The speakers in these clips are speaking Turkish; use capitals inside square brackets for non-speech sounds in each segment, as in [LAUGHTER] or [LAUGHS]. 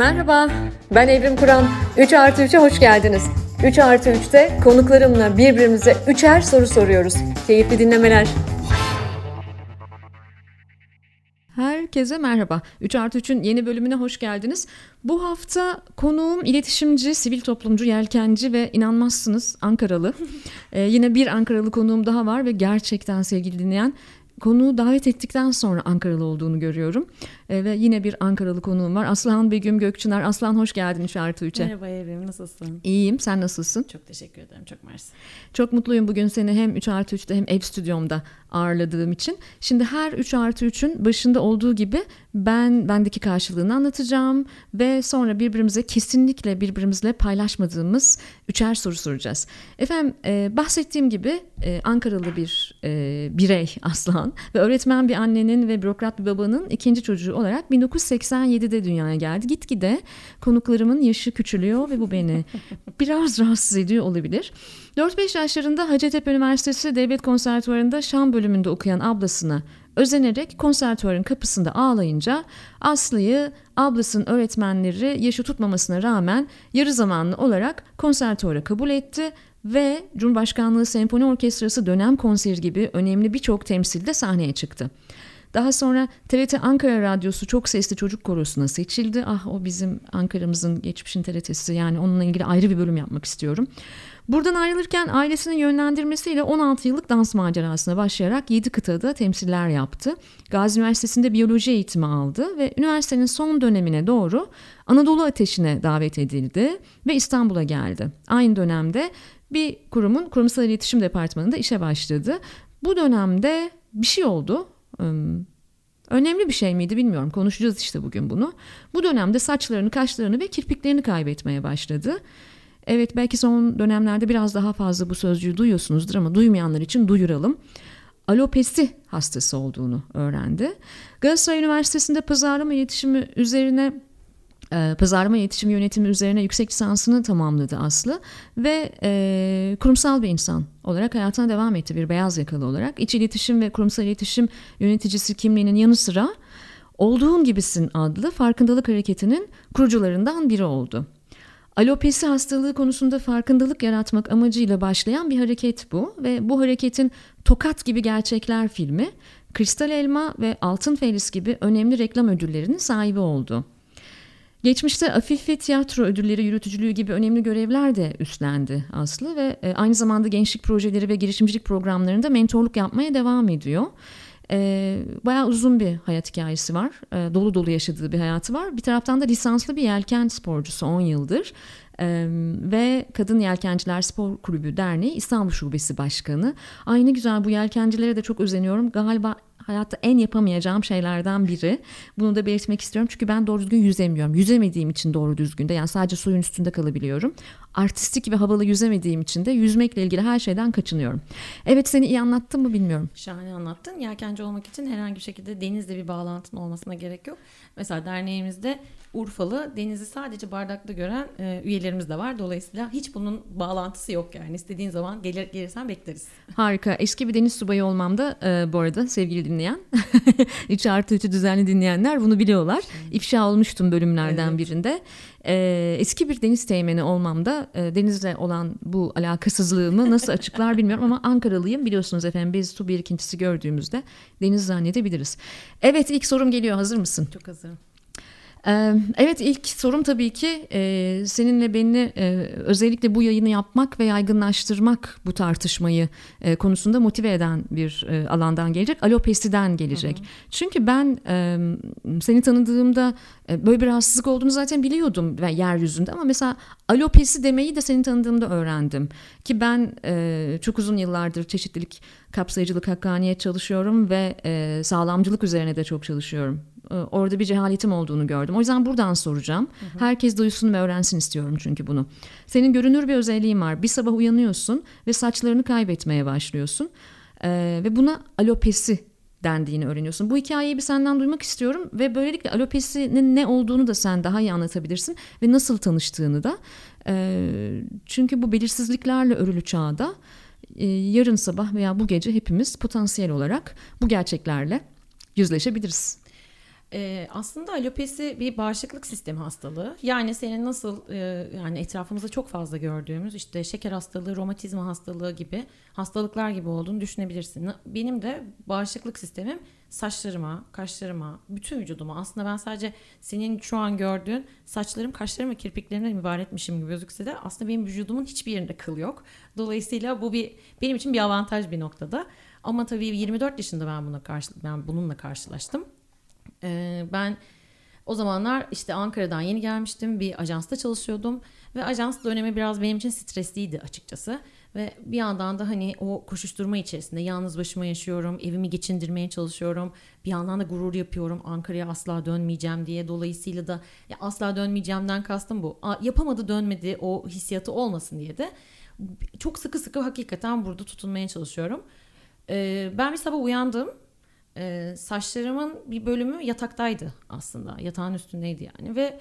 Merhaba, ben Evrim Kur'an. 3 artı 3'e hoş geldiniz. 3 artı 3'te konuklarımla birbirimize üçer soru soruyoruz. Keyifli dinlemeler. Herkese merhaba. 3 artı 3'ün yeni bölümüne hoş geldiniz. Bu hafta konuğum iletişimci, sivil toplumcu, yelkenci ve inanmazsınız Ankaralı. [LAUGHS] ee, yine bir Ankaralı konuğum daha var ve gerçekten sevgili dinleyen konuğu davet ettikten sonra Ankaralı olduğunu görüyorum. E, ve yine bir Ankaralı konuğum var. Aslan Begüm Gökçınar. Aslan hoş geldin 3 artı 3'e. Merhaba Evrim nasılsın? İyiyim sen nasılsın? Çok teşekkür ederim çok mersi. Çok mutluyum bugün seni hem 3 artı 3'te hem ev stüdyomda ağırladığım için. Şimdi her 3 artı 3'ün başında olduğu gibi ben bendeki karşılığını anlatacağım ve sonra birbirimize kesinlikle birbirimizle paylaşmadığımız üçer soru soracağız. Efendim e, bahsettiğim gibi e, Ankaralı bir e, birey Aslan ve öğretmen bir annenin ve bürokrat bir babanın ikinci çocuğu olarak 1987'de dünyaya geldi. Gitgide konuklarımın yaşı küçülüyor ve bu beni [LAUGHS] biraz rahatsız ediyor olabilir. 4-5 yaşlarında Hacettepe Üniversitesi Devlet Konservatuvarı'nda şan bölümünde okuyan ablasına özenerek konservatuvarın kapısında ağlayınca Aslı'yı ablasının öğretmenleri yaşı tutmamasına rağmen yarı zamanlı olarak konservatuvara kabul etti ve Cumhurbaşkanlığı Senfoni Orkestrası dönem konseri gibi önemli birçok temsilde sahneye çıktı. Daha sonra TRT Ankara Radyosu çok sesli çocuk korosuna seçildi. Ah o bizim Ankara'mızın geçmişin TRT'si yani onunla ilgili ayrı bir bölüm yapmak istiyorum. Buradan ayrılırken ailesinin yönlendirmesiyle 16 yıllık dans macerasına başlayarak 7 kıtada temsiller yaptı. Gazi Üniversitesi'nde biyoloji eğitimi aldı ve üniversitenin son dönemine doğru Anadolu Ateşi'ne davet edildi ve İstanbul'a geldi. Aynı dönemde bir kurumun kurumsal iletişim departmanında işe başladı. Bu dönemde bir şey oldu. Önemli bir şey miydi bilmiyorum. Konuşacağız işte bugün bunu. Bu dönemde saçlarını, kaşlarını ve kirpiklerini kaybetmeye başladı. Evet belki son dönemlerde biraz daha fazla bu sözcüğü duyuyorsunuzdur ama duymayanlar için duyuralım. Alopesi hastası olduğunu öğrendi. Galatasaray Üniversitesi'nde pazarlama iletişimi üzerine e, pazarlama iletişim yönetimi üzerine yüksek lisansını tamamladı Aslı ve e, kurumsal bir insan olarak hayatına devam etti bir beyaz yakalı olarak. İç iletişim ve kurumsal iletişim yöneticisi kimliğinin yanı sıra Olduğun Gibisin adlı farkındalık hareketinin kurucularından biri oldu. Alopesi hastalığı konusunda farkındalık yaratmak amacıyla başlayan bir hareket bu ve bu hareketin Tokat gibi gerçekler filmi Kristal Elma ve Altın Feliz gibi önemli reklam ödüllerinin sahibi oldu. Geçmişte Afife Tiyatro Ödülleri yürütücülüğü gibi önemli görevler de üstlendi Aslı ve e, aynı zamanda gençlik projeleri ve girişimcilik programlarında mentorluk yapmaya devam ediyor. E, bayağı uzun bir hayat hikayesi var. E, dolu dolu yaşadığı bir hayatı var. Bir taraftan da lisanslı bir yelken sporcusu 10 yıldır. Ee, ve Kadın Yelkenciler Spor Kulübü Derneği İstanbul Şubesi Başkanı. Aynı güzel bu yelkencilere de çok özeniyorum. Galiba hayatta en yapamayacağım şeylerden biri. Bunu da belirtmek istiyorum çünkü ben doğru düzgün yüzemiyorum. Yüzemediğim için doğru düzgün de yani sadece suyun üstünde kalabiliyorum. Artistik ve havalı yüzemediğim için de yüzmekle ilgili her şeyden kaçınıyorum. Evet seni iyi anlattım mı bilmiyorum. Şahane anlattın. Yelkenci olmak için herhangi bir şekilde denizle bir bağlantın olmasına gerek yok. Mesela derneğimizde Urfalı denizi sadece bardakta gören e, üyelerimiz de var. Dolayısıyla hiç bunun bağlantısı yok yani. İstediğin zaman gelir gelirsen bekleriz. Harika. Eski bir deniz subayı olmamda e, bu arada sevgili dinleyen. [LAUGHS] 3 artı 3'ü düzenli dinleyenler bunu biliyorlar. İfşa olmuştum bölümlerden evet. birinde. E, eski bir deniz teğmeni olmamda e, denizle olan bu alakasızlığımı nasıl açıklar bilmiyorum ama Ankaralıyım biliyorsunuz efendim biz su birikintisi gördüğümüzde deniz zannedebiliriz. Evet ilk sorum geliyor hazır mısın? Çok hazırım. Evet ilk sorum tabii ki seninle beni özellikle bu yayını yapmak ve yaygınlaştırmak bu tartışmayı konusunda motive eden bir alandan gelecek. Alopesiden gelecek. Hı hı. Çünkü ben seni tanıdığımda böyle bir rahatsızlık olduğunu zaten biliyordum yeryüzünde ama mesela alopesi demeyi de seni tanıdığımda öğrendim. Ki ben çok uzun yıllardır çeşitlilik, kapsayıcılık, hakkaniyet çalışıyorum ve sağlamcılık üzerine de çok çalışıyorum. E, orada bir cehaletim olduğunu gördüm. O yüzden buradan soracağım. Hı hı. Herkes duysun ve öğrensin istiyorum çünkü bunu. Senin görünür bir özelliğin var. Bir sabah uyanıyorsun ve saçlarını kaybetmeye başlıyorsun. Ee, ve buna alopesi dendiğini öğreniyorsun. Bu hikayeyi bir senden duymak istiyorum ve böylelikle alopesinin ne olduğunu da sen daha iyi anlatabilirsin ve nasıl tanıştığını da. Ee, çünkü bu belirsizliklerle örülü çağda e, yarın sabah veya bu gece hepimiz potansiyel olarak bu gerçeklerle yüzleşebiliriz. Ee, aslında alopesi bir bağışıklık sistemi hastalığı. Yani senin nasıl e, yani etrafımızda çok fazla gördüğümüz işte şeker hastalığı, romatizma hastalığı gibi hastalıklar gibi olduğunu düşünebilirsin. Benim de bağışıklık sistemim saçlarıma, kaşlarıma, bütün vücuduma. Aslında ben sadece senin şu an gördüğün saçlarım, kaşlarım ve kirpiklerimden ibaretmişim gibi gözükse de aslında benim vücudumun hiçbir yerinde kıl yok. Dolayısıyla bu bir benim için bir avantaj bir noktada. Ama tabii 24 yaşında ben buna karşı ben bununla karşılaştım. Ee, ben o zamanlar işte Ankara'dan yeni gelmiştim. Bir ajansta çalışıyordum ve ajans dönemi biraz benim için stresliydi açıkçası. Ve bir yandan da hani o koşuşturma içerisinde yalnız başıma yaşıyorum, evimi geçindirmeye çalışıyorum. Bir yandan da gurur yapıyorum Ankara'ya asla dönmeyeceğim diye. Dolayısıyla da ya asla dönmeyeceğimden kastım bu. A, yapamadı dönmedi o hissiyatı olmasın diye de çok sıkı sıkı hakikaten burada tutunmaya çalışıyorum. Ee, ben bir sabah uyandım. Ee, saçlarımın bir bölümü yataktaydı aslında. Yatağın üstündeydi yani ve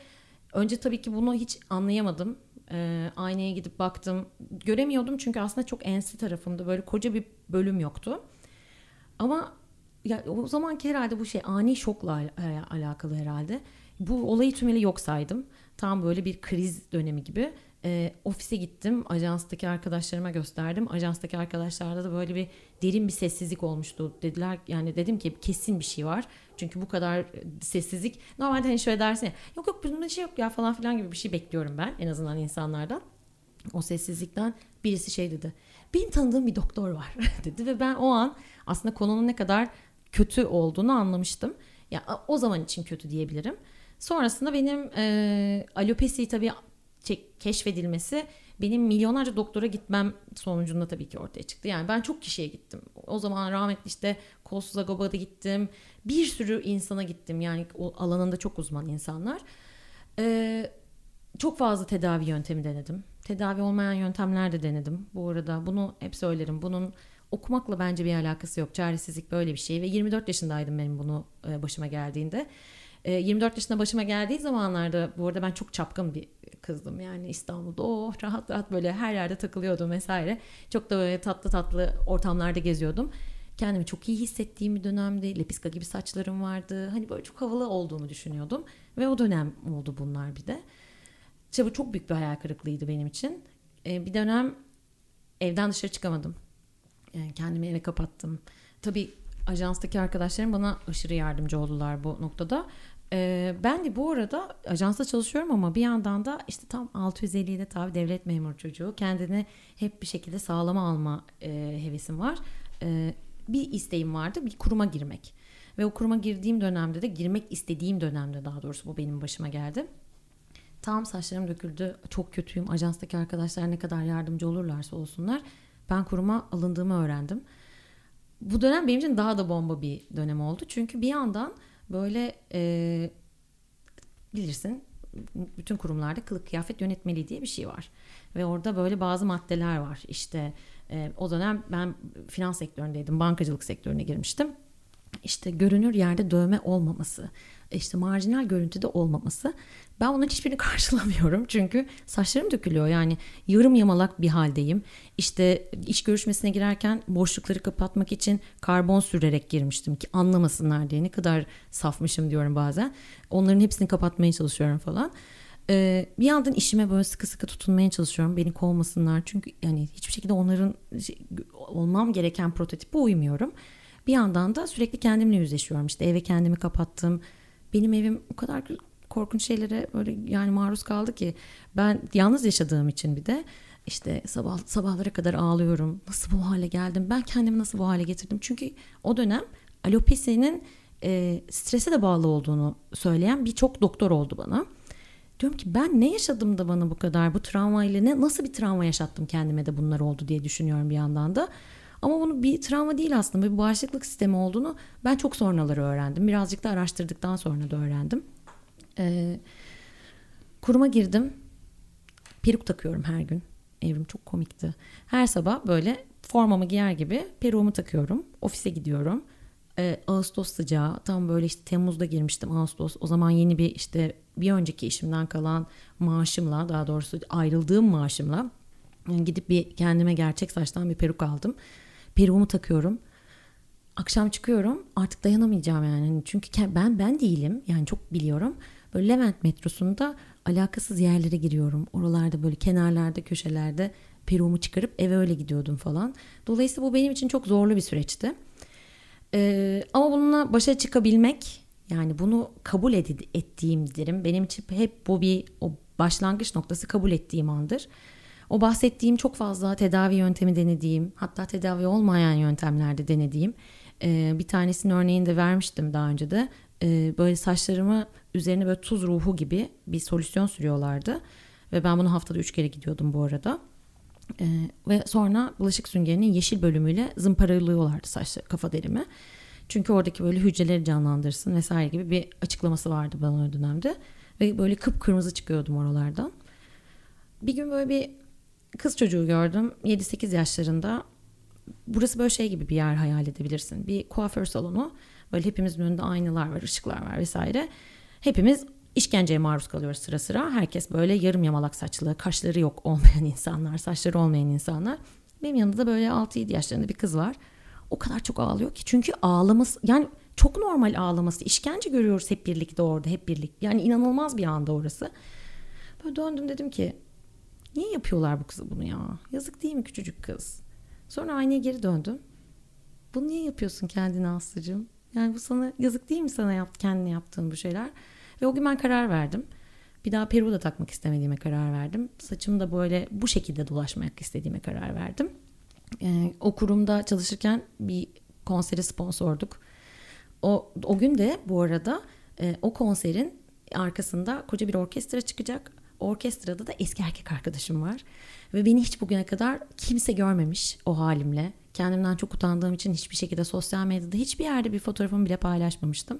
önce tabii ki bunu hiç anlayamadım. Ee, aynaya gidip baktım. Göremiyordum çünkü aslında çok ensi tarafımda böyle koca bir bölüm yoktu. Ama ya o zamanki herhalde bu şey ani şokla al- alakalı herhalde. Bu olayı tümüyle yok saydım. Tam böyle bir kriz dönemi gibi. E, ofise gittim. Ajanstaki arkadaşlarıma gösterdim. Ajanstaki arkadaşlarda da böyle bir derin bir sessizlik olmuştu. Dediler yani dedim ki kesin bir şey var. Çünkü bu kadar sessizlik normalde hani şöyle dersin ya yok yok bunda şey yok ya falan filan gibi bir şey bekliyorum ben en azından insanlardan. O sessizlikten birisi şey dedi. Benim tanıdığım bir doktor var [LAUGHS] dedi ve ben o an aslında konunun ne kadar kötü olduğunu anlamıştım. Ya o zaman için kötü diyebilirim. Sonrasında benim e, alopesiyi tabii keşfedilmesi benim milyonlarca doktora gitmem sonucunda tabii ki ortaya çıktı. Yani ben çok kişiye gittim. O zaman rahmetli işte Kolsuz Agoba'da gittim. Bir sürü insana gittim. Yani o alanında çok uzman insanlar. Ee, çok fazla tedavi yöntemi denedim. Tedavi olmayan yöntemler de denedim. Bu arada bunu hep söylerim. Bunun okumakla bence bir alakası yok. Çaresizlik böyle bir şey ve 24 yaşındaydım benim bunu e, başıma geldiğinde. 24 e, yaşında başıma geldiği zamanlarda bu arada ben çok çapkın bir kızdım yani İstanbul'da oh rahat rahat böyle her yerde takılıyordum vesaire. Çok da böyle tatlı tatlı ortamlarda geziyordum. Kendimi çok iyi hissettiğim bir dönemdi. Lepiska gibi saçlarım vardı. Hani böyle çok havalı olduğumu düşünüyordum. Ve o dönem oldu bunlar bir de. Bu çok büyük bir hayal kırıklığıydı benim için. Ee, bir dönem evden dışarı çıkamadım. Yani kendimi eve kapattım. Tabii ajanstaki arkadaşlarım bana aşırı yardımcı oldular bu noktada. Ben de bu arada ajansta çalışıyorum ama bir yandan da işte tam 650'de tabi devlet memur çocuğu. Kendini hep bir şekilde sağlama alma e, hevesim var. E, bir isteğim vardı bir kuruma girmek. Ve o kuruma girdiğim dönemde de girmek istediğim dönemde daha doğrusu bu benim başıma geldi. Tam saçlarım döküldü. Çok kötüyüm. Ajanstaki arkadaşlar ne kadar yardımcı olurlarsa olsunlar. Ben kuruma alındığımı öğrendim. Bu dönem benim için daha da bomba bir dönem oldu. Çünkü bir yandan böyle e, bilirsin bütün kurumlarda kılık kıyafet yönetmeliği diye bir şey var. Ve orada böyle bazı maddeler var. İşte e, o dönem ben finans sektöründeydim. Bankacılık sektörüne girmiştim. İşte görünür yerde dövme olmaması, işte marjinal görüntüde olmaması. Ben bunların hiçbirini [LAUGHS] karşılamıyorum. Çünkü saçlarım dökülüyor. Yani yarım yamalak bir haldeyim. İşte iş görüşmesine girerken boşlukları kapatmak için karbon sürerek girmiştim ki anlamasınlar diye. Ne kadar safmışım diyorum bazen. Onların hepsini kapatmaya çalışıyorum falan. Ee, bir yandan işime böyle sıkı sıkı tutunmaya çalışıyorum. Beni kovmasınlar. Çünkü yani hiçbir şekilde onların şey, olmam gereken prototipe uymuyorum. Bir yandan da sürekli kendimle yüzleşiyorum. İşte eve kendimi kapattım. Benim evim o kadar korkunç şeylere böyle yani maruz kaldı ki ben yalnız yaşadığım için bir de işte sabah sabahlara kadar ağlıyorum. Nasıl bu hale geldim? Ben kendimi nasıl bu hale getirdim? Çünkü o dönem alopesinin e, strese de bağlı olduğunu söyleyen birçok doktor oldu bana. Diyorum ki ben ne yaşadım da bana bu kadar bu travma ile ne nasıl bir travma yaşattım kendime de bunlar oldu diye düşünüyorum bir yandan da. Ama bunu bir travma değil aslında bir bağışıklık sistemi olduğunu ben çok sonraları öğrendim. Birazcık da araştırdıktan sonra da öğrendim. Ee, kuruma girdim. Peruk takıyorum her gün. Evrim çok komikti. Her sabah böyle formamı giyer gibi peruğumu takıyorum. Ofise gidiyorum. Ee, Ağustos sıcağı. Tam böyle işte Temmuz'da girmiştim Ağustos. O zaman yeni bir işte bir önceki işimden kalan maaşımla daha doğrusu ayrıldığım maaşımla gidip bir kendime gerçek saçtan bir peruk aldım. Peruğumu takıyorum. akşam çıkıyorum artık dayanamayacağım yani. Hani çünkü ben ben değilim yani çok biliyorum. Böyle Levent metrosunda alakasız yerlere giriyorum. Oralarda böyle kenarlarda köşelerde peruğumu çıkarıp eve öyle gidiyordum falan. Dolayısıyla bu benim için çok zorlu bir süreçti. Ee, ama bununla başa çıkabilmek yani bunu kabul ed- ettiğim derim. Benim için hep bu bir o başlangıç noktası kabul ettiğim andır. O bahsettiğim çok fazla tedavi yöntemi denediğim hatta tedavi olmayan yöntemlerde denediğim e, bir tanesinin örneğini de vermiştim daha önce de. E, böyle saçlarımı üzerine böyle tuz ruhu gibi bir solüsyon sürüyorlardı. Ve ben bunu haftada üç kere gidiyordum bu arada. E, ve sonra bulaşık süngerinin yeşil bölümüyle zımparalıyorlardı saç kafa derimi. Çünkü oradaki böyle hücreleri canlandırsın vesaire gibi bir açıklaması vardı bana o dönemde. Ve böyle kıpkırmızı çıkıyordum oralardan. Bir gün böyle bir kız çocuğu gördüm 7-8 yaşlarında. Burası böyle şey gibi bir yer hayal edebilirsin. Bir kuaför salonu. Böyle hepimizin önünde aynalar var, ışıklar var vesaire. Hepimiz işkenceye maruz kalıyoruz sıra sıra. Herkes böyle yarım yamalak saçlı, kaşları yok olmayan [LAUGHS] insanlar, saçları olmayan insanlar. Benim yanımda da böyle 6-7 yaşlarında bir kız var. O kadar çok ağlıyor ki. Çünkü ağlaması yani çok normal ağlaması. İşkence görüyoruz hep birlikte orada, hep birlikte. Yani inanılmaz bir anda orası. Böyle döndüm dedim ki niye yapıyorlar bu kızı bunu ya? Yazık değil mi küçücük kız? Sonra aynaya geri döndüm. Bunu niye yapıyorsun kendine Aslı'cığım? Yani bu sana yazık değil mi sana yap, kendine yaptığın bu şeyler? Ve o gün ben karar verdim. Bir daha peru da takmak istemediğime karar verdim. Saçım da böyle bu şekilde dolaşmak istediğime karar verdim. Ee, o kurumda çalışırken bir konsere sponsorduk. O, o gün de bu arada e, o konserin arkasında koca bir orkestra çıkacak. Orkestrada da eski erkek arkadaşım var. Ve beni hiç bugüne kadar kimse görmemiş o halimle. Kendimden çok utandığım için hiçbir şekilde sosyal medyada hiçbir yerde bir fotoğrafımı bile paylaşmamıştım.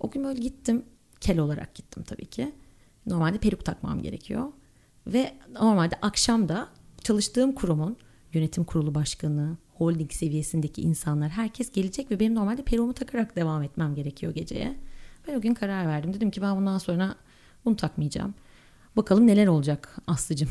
O gün böyle gittim. Kel olarak gittim tabii ki. Normalde peruk takmam gerekiyor. Ve normalde akşam da çalıştığım kurumun yönetim kurulu başkanı, holding seviyesindeki insanlar herkes gelecek ve benim normalde peruğumu takarak devam etmem gerekiyor geceye. Ben o gün karar verdim. Dedim ki ben bundan sonra bunu takmayacağım. Bakalım neler olacak Aslı'cım.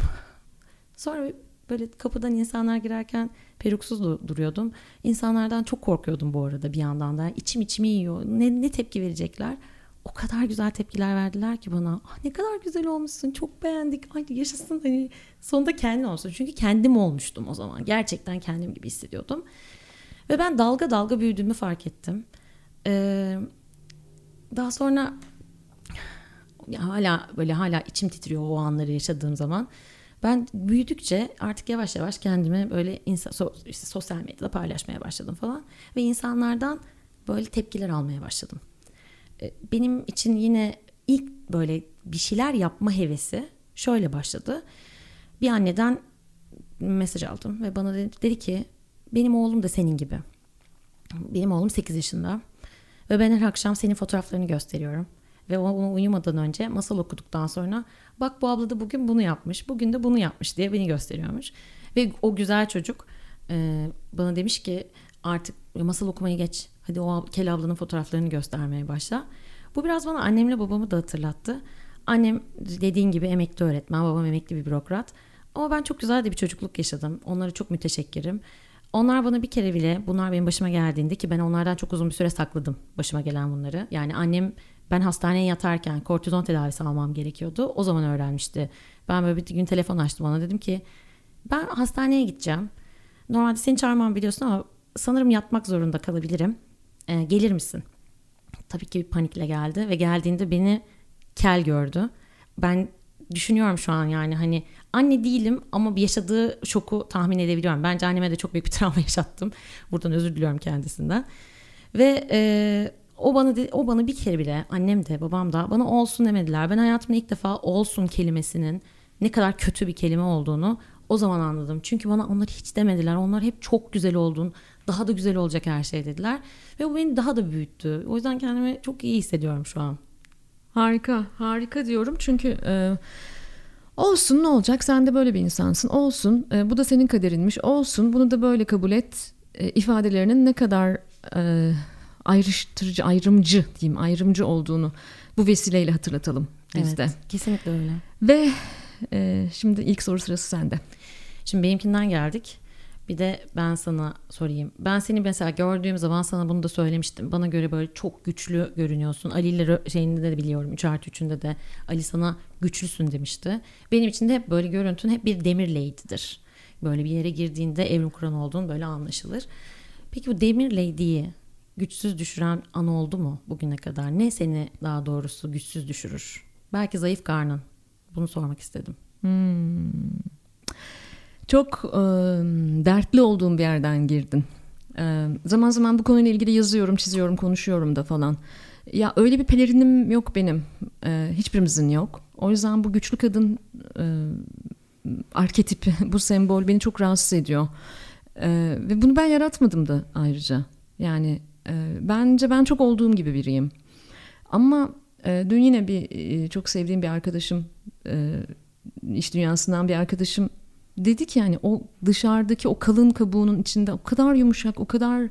[LAUGHS] Sonra böyle kapıdan insanlar girerken peruksuz duruyordum. İnsanlardan çok korkuyordum bu arada bir yandan da. İçim içimi yiyor. Ne, ne tepki verecekler? O kadar güzel tepkiler verdiler ki bana. Ah ne kadar güzel olmuşsun. Çok beğendik. Ay yaşasın. Hani sonunda kendin olsun. Çünkü kendim olmuştum o zaman. Gerçekten kendim gibi hissediyordum. Ve ben dalga dalga büyüdüğümü fark ettim. Ee, daha sonra hala böyle hala içim titriyor o anları yaşadığım zaman. Ben büyüdükçe artık yavaş yavaş kendimi böyle insan, so, işte sosyal medyada paylaşmaya başladım falan ve insanlardan böyle tepkiler almaya başladım. E, benim için yine ilk böyle bir şeyler yapma hevesi şöyle başladı. Bir anneden mesaj aldım ve bana dedi, dedi ki benim oğlum da senin gibi. Benim oğlum 8 yaşında ve ben her akşam senin fotoğraflarını gösteriyorum. Ve ona uyumadan önce masal okuduktan sonra bak bu abla da bugün bunu yapmış, bugün de bunu yapmış diye beni gösteriyormuş. Ve o güzel çocuk e, bana demiş ki artık masal okumayı geç. Hadi o Kel ablanın fotoğraflarını göstermeye başla. Bu biraz bana annemle babamı da hatırlattı. Annem dediğin gibi emekli öğretmen, babam emekli bir bürokrat. Ama ben çok güzel de bir çocukluk yaşadım. Onlara çok müteşekkirim. Onlar bana bir kere bile bunlar benim başıma geldiğinde ki ben onlardan çok uzun bir süre sakladım başıma gelen bunları. Yani annem ben hastaneye yatarken kortizon tedavisi almam gerekiyordu. O zaman öğrenmişti. Ben böyle bir gün telefon açtım ona dedim ki ben hastaneye gideceğim. Normalde seni çağırmam biliyorsun ama sanırım yatmak zorunda kalabilirim. Ee, gelir misin? Tabii ki bir panikle geldi ve geldiğinde beni kel gördü. Ben düşünüyorum şu an yani hani anne değilim ama yaşadığı şoku tahmin edebiliyorum. Bence anneme de çok büyük bir [LAUGHS] travma yaşattım. Buradan özür diliyorum kendisinden. Ve e, o bana de, o bana bir kere bile annem de babam da bana olsun demediler. Ben hayatımda ilk defa olsun kelimesinin ne kadar kötü bir kelime olduğunu o zaman anladım. Çünkü bana onlar hiç demediler. Onlar hep çok güzel oldun. Daha da güzel olacak her şey dediler. Ve bu beni daha da büyüttü. O yüzden kendimi çok iyi hissediyorum şu an. Harika, harika diyorum. Çünkü e, olsun ne olacak? Sen de böyle bir insansın. Olsun. E, bu da senin kaderinmiş. Olsun. Bunu da böyle kabul et. E, ifadelerinin ne kadar e, ayrıştırıcı, ayrımcı diyeyim, ayrımcı olduğunu bu vesileyle hatırlatalım biz evet, Kesinlikle öyle. Ve e, şimdi ilk soru sırası sende. Şimdi benimkinden geldik. Bir de ben sana sorayım. Ben seni mesela gördüğüm zaman sana bunu da söylemiştim. Bana göre böyle çok güçlü görünüyorsun. Ali ile şeyinde de biliyorum. 3 artı 3'ünde de Ali sana güçlüsün demişti. Benim için de hep böyle görüntün hep bir demir lady'dir. Böyle bir yere girdiğinde evrim kuran olduğun böyle anlaşılır. Peki bu demir lady'yi güçsüz düşüren an oldu mu bugüne kadar? Ne seni daha doğrusu güçsüz düşürür? Belki zayıf karnın. Bunu sormak istedim. Hmm. Çok e, dertli olduğum bir yerden girdin. E, zaman zaman bu konuyla ilgili yazıyorum, çiziyorum, konuşuyorum da falan. Ya öyle bir pelerinim yok benim. E, hiçbirimizin yok. O yüzden bu güçlü kadın e, arketipi, [LAUGHS] bu sembol beni çok rahatsız ediyor. E, ve bunu ben yaratmadım da ayrıca. Yani e, bence ben çok olduğum gibi biriyim. Ama e, dün yine bir e, çok sevdiğim bir arkadaşım, e, iş dünyasından bir arkadaşım dedi ki yani o dışarıdaki o kalın kabuğunun içinde o kadar yumuşak, o kadar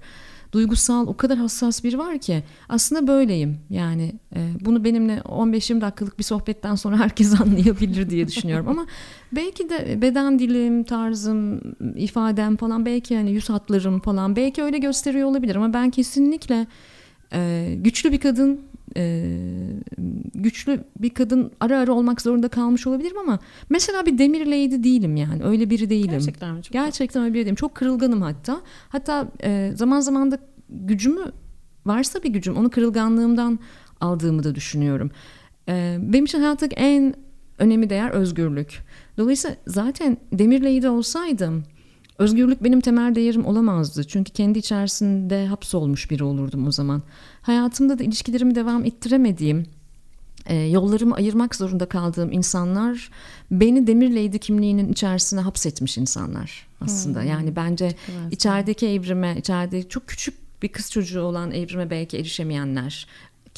duygusal, o kadar hassas biri var ki aslında böyleyim. Yani e, bunu benimle 15-20 dakikalık bir sohbetten sonra [LAUGHS] herkes anlayabilir diye düşünüyorum. Ama belki de beden dilim, tarzım, ifadem falan belki yani yüz hatlarım falan belki öyle gösteriyor olabilir ama ben kesinlikle e, güçlü bir kadın e, güçlü bir kadın ara ara olmak zorunda kalmış olabilirim ama mesela bir demir lady değilim yani öyle biri değilim. Gerçekten mi? Çok Gerçekten öyle biri değilim. Çok kırılganım hatta. Hatta e, zaman zaman da gücümü varsa bir gücüm onu kırılganlığımdan aldığımı da düşünüyorum. E, benim için hayattaki en önemli değer özgürlük. Dolayısıyla zaten demir lady olsaydım Özgürlük benim temel değerim olamazdı. Çünkü kendi içerisinde hapsolmuş biri olurdum o zaman. Hayatımda da ilişkilerimi devam ettiremediğim, e, yollarımı ayırmak zorunda kaldığım insanlar beni demir lady kimliğinin içerisine hapsetmiş insanlar aslında. Hmm. Yani bence içerideki evrime, içeride çok küçük bir kız çocuğu olan evrime belki erişemeyenler,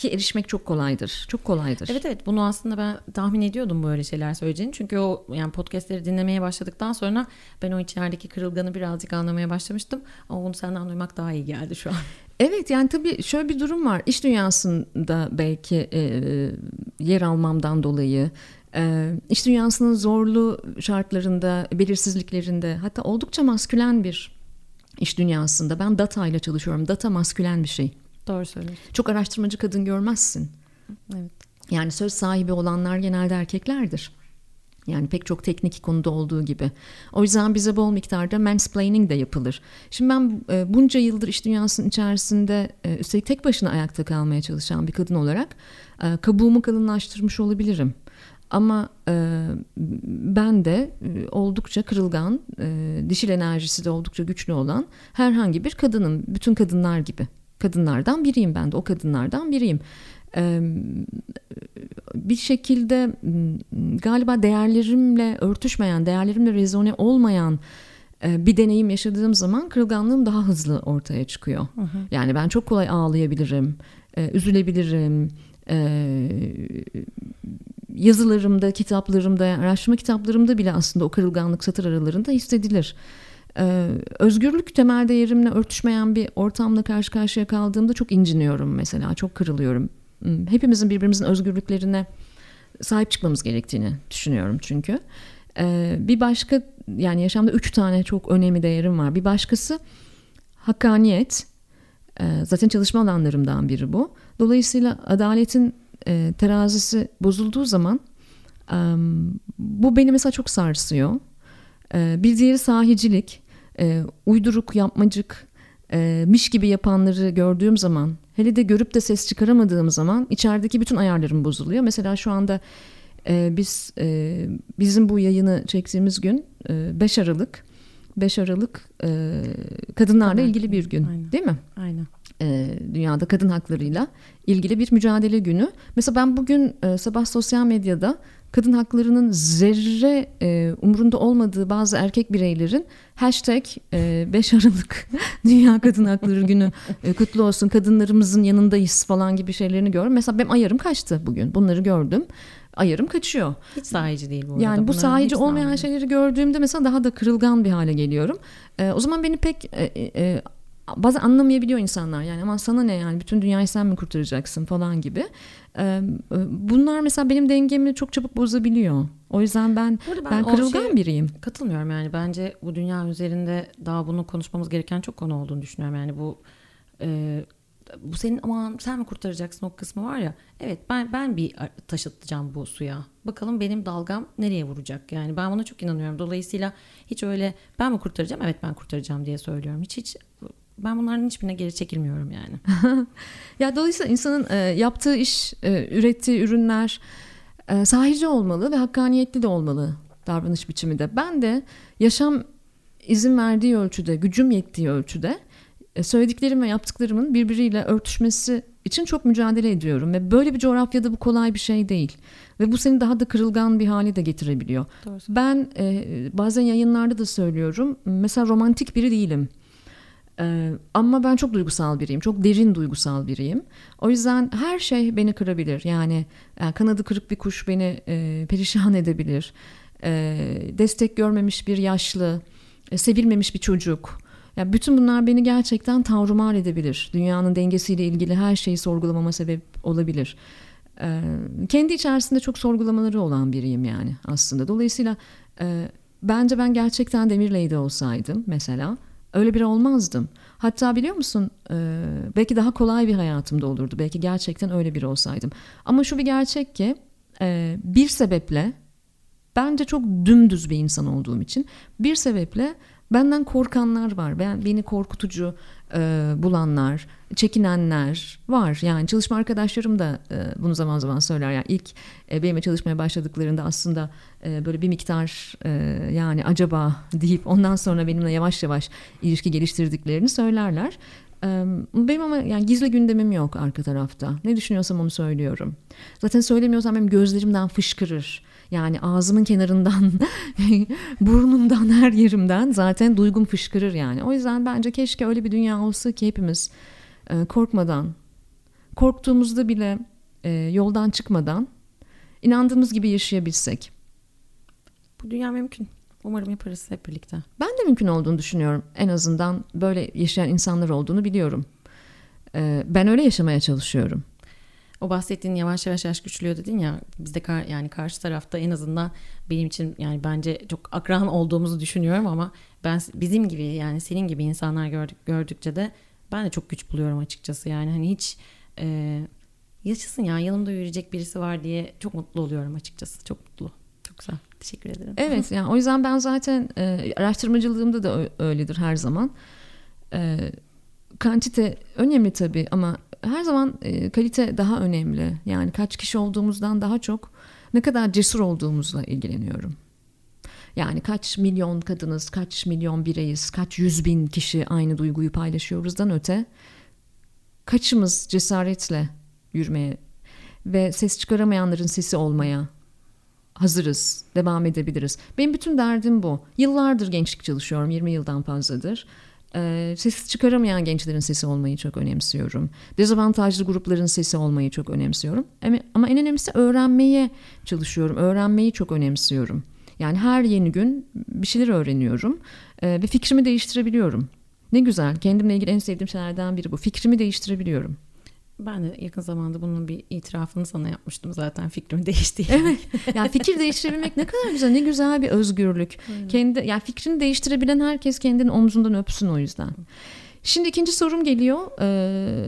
ki erişmek çok kolaydır. Çok kolaydır. Evet evet bunu aslında ben tahmin ediyordum böyle şeyler söyleyeceğini. Çünkü o yani podcastleri dinlemeye başladıktan sonra ben o içerideki kırılganı birazcık anlamaya başlamıştım. Ama bunu senden duymak daha iyi geldi şu an. Evet yani tabii şöyle bir durum var. İş dünyasında belki e, yer almamdan dolayı e, iş dünyasının zorlu şartlarında, belirsizliklerinde hatta oldukça maskülen bir iş dünyasında ben data ile çalışıyorum. Data maskülen bir şey. Doğru söylüyorsun. Çok araştırmacı kadın görmezsin. Evet. Yani söz sahibi olanlar genelde erkeklerdir. Yani pek çok teknik konuda olduğu gibi. O yüzden bize bol miktarda mansplaining de yapılır. Şimdi ben e, bunca yıldır iş dünyasının içerisinde e, üstelik tek başına ayakta kalmaya çalışan bir kadın olarak e, kabuğumu kalınlaştırmış olabilirim. Ama e, ben de e, oldukça kırılgan, e, dişil enerjisi de oldukça güçlü olan herhangi bir kadının, bütün kadınlar gibi kadınlardan biriyim ben de o kadınlardan biriyim. bir şekilde galiba değerlerimle örtüşmeyen, değerlerimle rezone olmayan bir deneyim yaşadığım zaman kırılganlığım daha hızlı ortaya çıkıyor. Hı hı. Yani ben çok kolay ağlayabilirim, üzülebilirim. yazılarımda, kitaplarımda, araştırma kitaplarımda bile aslında o kırılganlık satır aralarında hissedilir. Ee, özgürlük temel değerimle örtüşmeyen bir ortamla karşı karşıya kaldığımda çok inciniyorum mesela, çok kırılıyorum. Hmm, hepimizin birbirimizin özgürlüklerine sahip çıkmamız gerektiğini düşünüyorum çünkü. Ee, bir başka yani yaşamda üç tane çok önemli değerim var. Bir başkası hakkaniyet. Ee, zaten çalışma alanlarımdan biri bu. Dolayısıyla adaletin e, terazisi bozulduğu zaman bu beni mesela çok sarsıyor. Bir diğeri sahicilik e, uyduruk, yapmacık, e, miş gibi yapanları gördüğüm zaman, hele de görüp de ses çıkaramadığım zaman içerideki bütün ayarlarım bozuluyor. Mesela şu anda biz bizim bu yayını çektiğimiz gün e, 5 Aralık 5 Aralık e, kadınlarla tamam. ilgili bir gün Aynen. değil mi? Aynen. E, dünyada kadın haklarıyla ilgili bir mücadele günü. Mesela ben bugün e, sabah sosyal medyada kadın haklarının zerre e, umurunda olmadığı bazı erkek bireylerin hashtag e, 5 Aralık [LAUGHS] Dünya Kadın Hakları Günü e, kutlu olsun kadınlarımızın yanındayız falan gibi şeylerini gördüm. Mesela benim ayarım kaçtı bugün bunları gördüm. Ayarım kaçıyor. Hiç sahici değil bu arada. Yani bu sahici olmayan anladım. şeyleri gördüğümde mesela daha da kırılgan bir hale geliyorum. E, o zaman beni pek e, e, bazen anlamayabiliyor insanlar yani ama sana ne yani bütün dünyayı sen mi kurtaracaksın falan gibi. Bunlar mesela benim dengemi çok çabuk bozabiliyor. O yüzden ben Burada ben, o kırılgan şeye biriyim. Katılmıyorum yani bence bu dünya üzerinde daha bunu konuşmamız gereken çok konu olduğunu düşünüyorum. Yani bu e, bu senin aman sen mi kurtaracaksın o kısmı var ya. Evet ben ben bir taş atacağım bu suya. Bakalım benim dalgam nereye vuracak. Yani ben buna çok inanıyorum. Dolayısıyla hiç öyle ben mi kurtaracağım? Evet ben kurtaracağım diye söylüyorum. Hiç hiç ben bunların hiçbirine geri çekilmiyorum yani. [LAUGHS] ya dolayısıyla insanın e, yaptığı iş, e, ürettiği ürünler e, sahici olmalı ve hakkaniyetli de olmalı davranış biçimi de. Ben de yaşam izin verdiği ölçüde, gücüm yettiği ölçüde e, söylediklerim ve yaptıklarımın birbiriyle örtüşmesi için çok mücadele ediyorum ve böyle bir coğrafyada bu kolay bir şey değil ve bu seni daha da kırılgan bir hale de getirebiliyor. Doğrusu. Ben e, bazen yayınlarda da söylüyorum mesela romantik biri değilim. Ee, ama ben çok duygusal biriyim. Çok derin duygusal biriyim. O yüzden her şey beni kırabilir. Yani, yani kanadı kırık bir kuş beni e, perişan edebilir. E, destek görmemiş bir yaşlı, e, sevilmemiş bir çocuk. Yani bütün bunlar beni gerçekten tavrumar edebilir. Dünyanın dengesiyle ilgili her şeyi sorgulamama sebep olabilir. E, kendi içerisinde çok sorgulamaları olan biriyim yani aslında. Dolayısıyla e, bence ben gerçekten Demir Lady olsaydım mesela Öyle biri olmazdım. Hatta biliyor musun e, belki daha kolay bir hayatımda olurdu. Belki gerçekten öyle biri olsaydım. Ama şu bir gerçek ki e, bir sebeple bence çok dümdüz bir insan olduğum için bir sebeple benden korkanlar var. Ben beni korkutucu e, bulanlar, çekinenler var. Yani çalışma arkadaşlarım da e, bunu zaman zaman söyler. Yani ilk e, benimle çalışmaya başladıklarında aslında e, böyle bir miktar e, yani acaba deyip ondan sonra benimle yavaş yavaş ilişki geliştirdiklerini söylerler. Benim ama yani gizli gündemim yok arka tarafta. Ne düşünüyorsam onu söylüyorum. Zaten söylemiyorsam benim gözlerimden fışkırır. Yani ağzımın kenarından, [LAUGHS] burnumdan, her yerimden zaten duygum fışkırır yani. O yüzden bence keşke öyle bir dünya olsa ki hepimiz e, korkmadan, korktuğumuzda bile e, yoldan çıkmadan inandığımız gibi yaşayabilsek. Bu dünya mümkün. Umarım yaparız hep birlikte. Ben de mümkün olduğunu düşünüyorum. En azından böyle yaşayan insanlar olduğunu biliyorum. E, ben öyle yaşamaya çalışıyorum o bahsettiğin yavaş yavaş yaş küçülüyor dedin ya bizde kar, yani karşı tarafta en azından benim için yani bence çok akran olduğumuzu düşünüyorum ama ben bizim gibi yani senin gibi insanlar gördük, gördükçe de ben de çok güç buluyorum açıkçası yani hani hiç e, yaşasın ya yanımda yürüyecek birisi var diye çok mutlu oluyorum açıkçası çok mutlu çok güzel teşekkür ederim. Evet yani o yüzden ben zaten e, araştırmacılığımda da öyledir her zaman. E, kantite önemli tabii ama her zaman e, kalite daha önemli. Yani kaç kişi olduğumuzdan daha çok ne kadar cesur olduğumuzla ilgileniyorum. Yani kaç milyon kadınız, kaç milyon bireyiz, kaç yüz bin kişi aynı duyguyu paylaşıyoruzdan öte kaçımız cesaretle yürümeye ve ses çıkaramayanların sesi olmaya hazırız, devam edebiliriz. Benim bütün derdim bu. Yıllardır gençlik çalışıyorum, 20 yıldan fazladır. E, ses çıkaramayan gençlerin sesi olmayı çok önemsiyorum. Dezavantajlı grupların sesi olmayı çok önemsiyorum. Ama en önemlisi öğrenmeye çalışıyorum. Öğrenmeyi çok önemsiyorum. Yani her yeni gün bir şeyler öğreniyorum e, ve fikrimi değiştirebiliyorum. Ne güzel. Kendimle ilgili en sevdiğim şeylerden biri bu. Fikrimi değiştirebiliyorum. Ben de yakın zamanda bunun bir itirafını sana yapmıştım zaten fikrimi [LAUGHS] değişti. Evet. Yani fikir değiştirebilmek ne kadar güzel, ne güzel bir özgürlük. Aynen. Kendi yani fikrini değiştirebilen herkes kendini omzundan öpsün o yüzden. Şimdi ikinci sorum geliyor. Ee,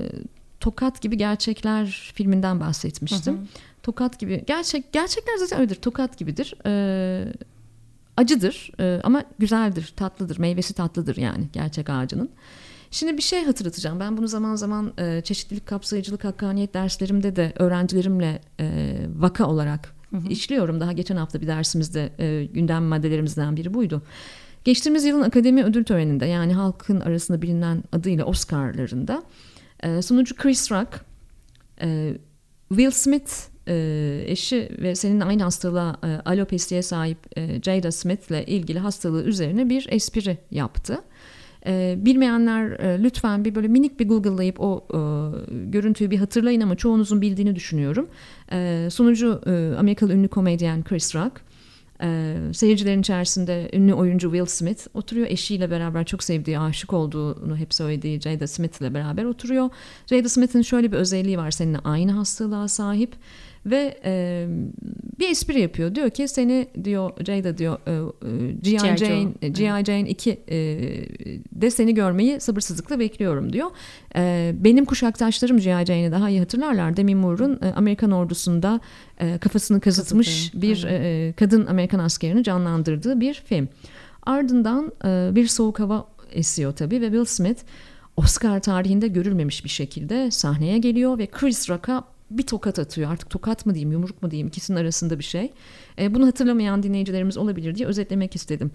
Tokat gibi gerçekler filminden bahsetmiştim. Hı hı. Tokat gibi gerçek gerçekler zaten öyledir. Tokat gibidir. Ee, acıdır ee, ama güzeldir, tatlıdır. Meyvesi tatlıdır yani gerçek ağacının. Şimdi bir şey hatırlatacağım. Ben bunu zaman zaman e, çeşitlilik, kapsayıcılık, hakkaniyet derslerimde de öğrencilerimle e, vaka olarak hı hı. işliyorum. Daha geçen hafta bir dersimizde e, gündem maddelerimizden biri buydu. Geçtiğimiz yılın akademi ödül töreninde yani halkın arasında bilinen adıyla Oscar'larında e, sunucu Chris Rock, e, Will Smith e, eşi ve senin aynı hastalığa e, alopesiye sahip e, Jada Smith ile ilgili hastalığı üzerine bir espri yaptı. E, bilmeyenler e, lütfen bir böyle minik bir Google'layıp o e, görüntüyü bir hatırlayın ama çoğunuzun bildiğini düşünüyorum. E, sunucu e, Amerikalı ünlü komedyen Chris Rock. E, seyircilerin içerisinde ünlü oyuncu Will Smith oturuyor. Eşiyle beraber çok sevdiği, aşık olduğunu hep söylediği Jada Smith ile beraber oturuyor. Jada Smith'in şöyle bir özelliği var seninle aynı hastalığa sahip ve e, bir espri yapıyor. Diyor ki seni diyor Jada diyor e, e G.I. Jane, G.I. Jane 2 e, de seni görmeyi sabırsızlıkla bekliyorum diyor. E, benim kuşaktaşlarım G.I. Jane'i daha iyi hatırlarlar. Demi Moore'un e, Amerikan ordusunda e, kafasını kazıtmış Kazıtı, bir e, kadın Amerikan askerini canlandırdığı bir film. Ardından e, bir soğuk hava esiyor tabii ve Will Smith Oscar tarihinde görülmemiş bir şekilde sahneye geliyor ve Chris Rock'a bir tokat atıyor. Artık tokat mı diyeyim, yumruk mu diyeyim ikisinin arasında bir şey. E, bunu hatırlamayan dinleyicilerimiz olabilir diye özetlemek istedim.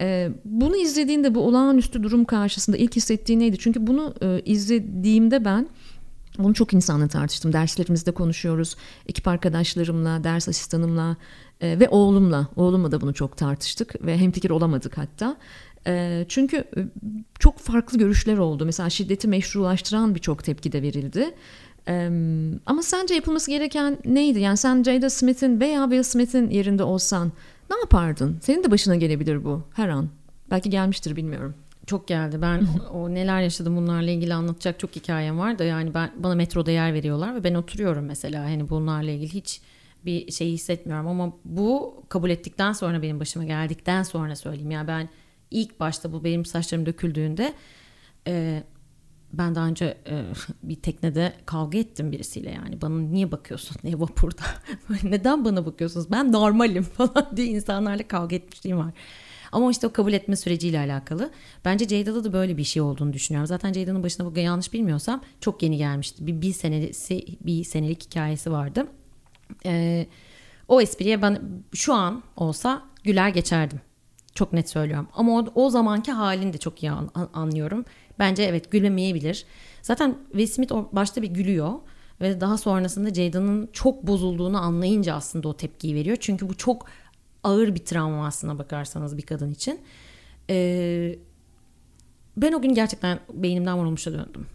E, bunu izlediğinde bu olağanüstü durum karşısında ilk hissettiği neydi? Çünkü bunu e, izlediğimde ben bunu çok insanla tartıştım. Derslerimizde konuşuyoruz. Ekip arkadaşlarımla, ders asistanımla e, ve oğlumla. Oğlumla da bunu çok tartıştık ve hemfikir olamadık hatta. E, çünkü e, çok farklı görüşler oldu. Mesela şiddeti meşrulaştıran birçok tepki de verildi. Ama sence yapılması gereken neydi? Yani sen Jada Smith'in veya Will Smith'in yerinde olsan ne yapardın? Senin de başına gelebilir bu her an. Belki gelmiştir bilmiyorum. Çok geldi. Ben o, o neler yaşadım bunlarla ilgili anlatacak çok hikayem var da yani ben bana metroda yer veriyorlar ve ben oturuyorum mesela hani bunlarla ilgili hiç bir şey hissetmiyorum ama bu kabul ettikten sonra benim başıma geldikten sonra söyleyeyim yani ben ilk başta bu benim saçlarım döküldüğünde e, ben daha önce e, [LAUGHS] bir teknede kavga ettim birisiyle yani bana niye bakıyorsun ne vapurda [LAUGHS] neden bana bakıyorsunuz ben normalim [LAUGHS] falan diye insanlarla kavga etmişliğim var. Ama işte o kabul etme süreciyle alakalı. Bence Ceyda'da da böyle bir şey olduğunu düşünüyorum. Zaten Ceyda'nın başına bu yanlış bilmiyorsam çok yeni gelmişti. Bir, bir senesi bir senelik hikayesi vardı. Ee, o espriye ben şu an olsa güler geçerdim. Çok net söylüyorum. Ama o, o zamanki halini de çok iyi an, anlıyorum. Bence evet gülmemeyebilir. Zaten Will Smith başta bir gülüyor. Ve daha sonrasında Jada'nın çok bozulduğunu anlayınca aslında o tepkiyi veriyor. Çünkü bu çok ağır bir travma aslına bakarsanız bir kadın için. Ee, ben o gün gerçekten beynimden vurulmuşa döndüm.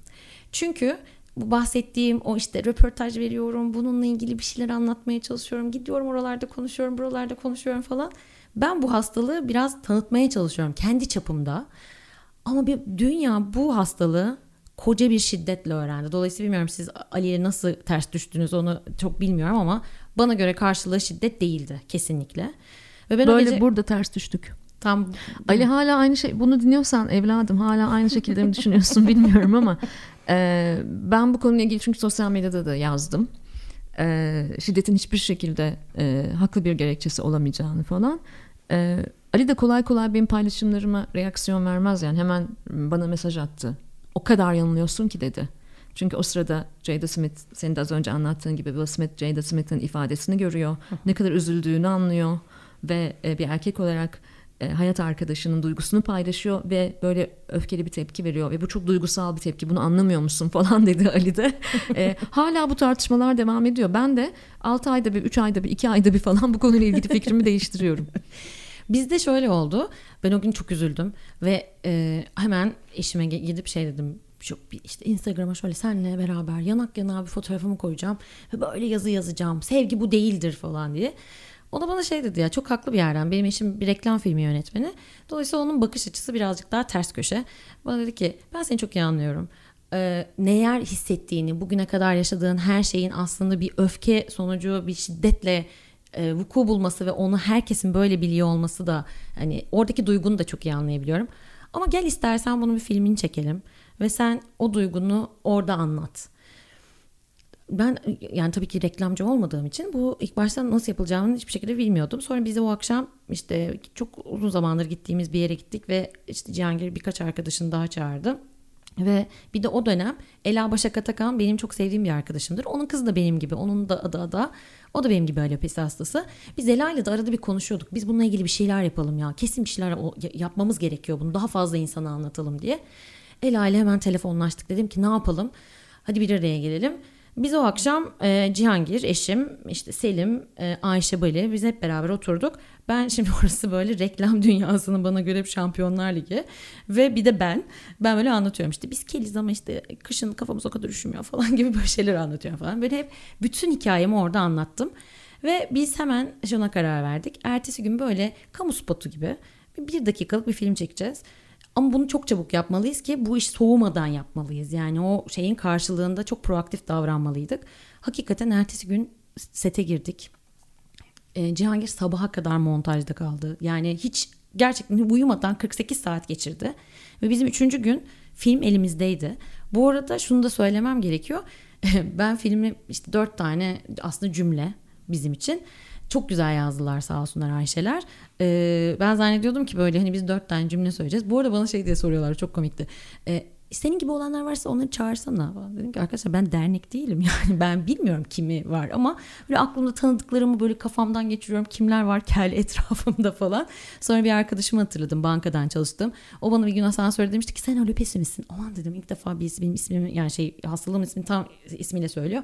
Çünkü bu bahsettiğim o işte röportaj veriyorum, bununla ilgili bir şeyler anlatmaya çalışıyorum, gidiyorum oralarda konuşuyorum, buralarda konuşuyorum falan. Ben bu hastalığı biraz tanıtmaya çalışıyorum kendi çapımda. Ama bir dünya bu hastalığı koca bir şiddetle öğrendi. Dolayısıyla bilmiyorum siz Ali'ye nasıl ters düştünüz onu çok bilmiyorum ama bana göre karşılığı şiddet değildi kesinlikle. Ve ben Böyle gece... burada ters düştük. Tam Ali hala aynı şey bunu dinliyorsan evladım hala aynı şekilde mi düşünüyorsun [LAUGHS] bilmiyorum ama e, ben bu konuyla ilgili çünkü sosyal medyada da yazdım. E, şiddetin hiçbir şekilde e, haklı bir gerekçesi olamayacağını falan. E, Ali de kolay kolay benim paylaşımlarıma reaksiyon vermez yani hemen bana mesaj attı. O kadar yanılıyorsun ki dedi. Çünkü o sırada Jada Smith senin de az önce anlattığın gibi Will Smith Jada Smith'in ifadesini görüyor. ne kadar üzüldüğünü anlıyor ve e, bir erkek olarak e, hayat arkadaşının duygusunu paylaşıyor ve böyle öfkeli bir tepki veriyor ve bu çok duygusal bir tepki bunu anlamıyor musun [LAUGHS] falan dedi Ali de. e, hala bu tartışmalar devam ediyor. Ben de 6 ayda bir, 3 ayda bir, 2 ayda bir falan bu konuyla ilgili fikrimi değiştiriyorum. [LAUGHS] Bizde şöyle oldu. Ben o gün çok üzüldüm ve e, hemen eşime gidip şey dedim bir işte Instagram'a şöyle senle beraber yanak yana bir fotoğrafımı koyacağım ve böyle yazı yazacağım. Sevgi bu değildir falan diye. O da bana şey dedi ya çok haklı bir yerden. Benim eşim bir reklam filmi yönetmeni. Dolayısıyla onun bakış açısı birazcık daha ters köşe. Bana dedi ki ben seni çok iyi anlıyorum. Ee, neler hissettiğini, bugüne kadar yaşadığın her şeyin aslında bir öfke sonucu bir şiddetle e, vuku bulması ve onu herkesin böyle biliyor olması da hani oradaki duygunu da çok iyi anlayabiliyorum. Ama gel istersen bunu bir filmini çekelim ve sen o duygunu orada anlat ben yani tabii ki reklamcı olmadığım için bu ilk başta nasıl yapılacağını hiçbir şekilde bilmiyordum. Sonra biz o akşam işte çok uzun zamandır gittiğimiz bir yere gittik ve işte Cihangir birkaç arkadaşını daha çağırdı. Ve bir de o dönem Ela Başak Atakan benim çok sevdiğim bir arkadaşımdır. Onun kızı da benim gibi. Onun da adı Ada. O da benim gibi alopesi hastası. Biz Ela ile de arada bir konuşuyorduk. Biz bununla ilgili bir şeyler yapalım ya. Kesin bir şeyler yapmamız gerekiyor bunu. Daha fazla insana anlatalım diye. Ela ile hemen telefonlaştık. Dedim ki ne yapalım? Hadi bir araya gelelim. Biz o akşam e, Cihangir, eşim, işte Selim, e, Ayşe Bali biz hep beraber oturduk. Ben şimdi orası böyle reklam [LAUGHS] dünyasının bana göre şampiyonlar ligi ve bir de ben. Ben böyle anlatıyorum işte biz keliz ama işte kışın kafamız o kadar üşümüyor [LAUGHS] falan gibi böyle şeyler anlatıyorum falan. Böyle hep bütün hikayemi orada anlattım. Ve biz hemen şuna karar verdik. Ertesi gün böyle kamu spotu gibi bir dakikalık bir film çekeceğiz. Ama bunu çok çabuk yapmalıyız ki bu iş soğumadan yapmalıyız. Yani o şeyin karşılığında çok proaktif davranmalıydık. Hakikaten ertesi gün sete girdik. E, Cihangir sabaha kadar montajda kaldı. Yani hiç gerçekten uyumadan 48 saat geçirdi. Ve bizim üçüncü gün film elimizdeydi. Bu arada şunu da söylemem gerekiyor. [LAUGHS] ben filmi işte dört tane aslında cümle bizim için. Çok güzel yazdılar sağ olsunlar Ayşeler. Ee, ben zannediyordum ki böyle hani biz dört tane cümle söyleyeceğiz. Bu arada bana şey diye soruyorlar çok komikti. Ee, senin gibi olanlar varsa onları çağırsana. Dedim ki arkadaşlar ben dernek değilim [LAUGHS] yani ben bilmiyorum kimi var ama böyle aklımda tanıdıklarımı böyle kafamdan geçiriyorum. Kimler var kel [LAUGHS] etrafımda falan. Sonra bir arkadaşımı hatırladım bankadan çalıştım. O bana bir gün asansörde demişti ki sen alopesi misin? Aman dedim ilk defa bir benim ismimi yani şey hastalığım ismini tam ismiyle söylüyor.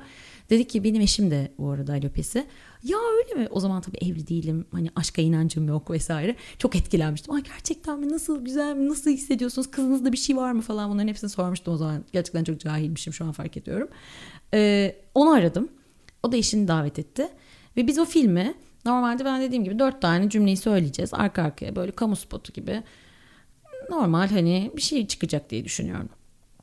Dedi ki benim eşim de bu arada alopesi. Ya öyle mi? O zaman tabii evli değilim. Hani aşka inancım yok vesaire. Çok etkilenmiştim. Ay gerçekten mi? Nasıl güzel mi? Nasıl hissediyorsunuz? Kızınızda bir şey var mı falan. Bunların hepsini sormuştum o zaman. Gerçekten çok cahilmişim şu an fark ediyorum. Ee, onu aradım. O da eşini davet etti. Ve biz o filmi normalde ben dediğim gibi dört tane cümleyi söyleyeceğiz. Arka arkaya böyle kamu spotu gibi. Normal hani bir şey çıkacak diye düşünüyorum.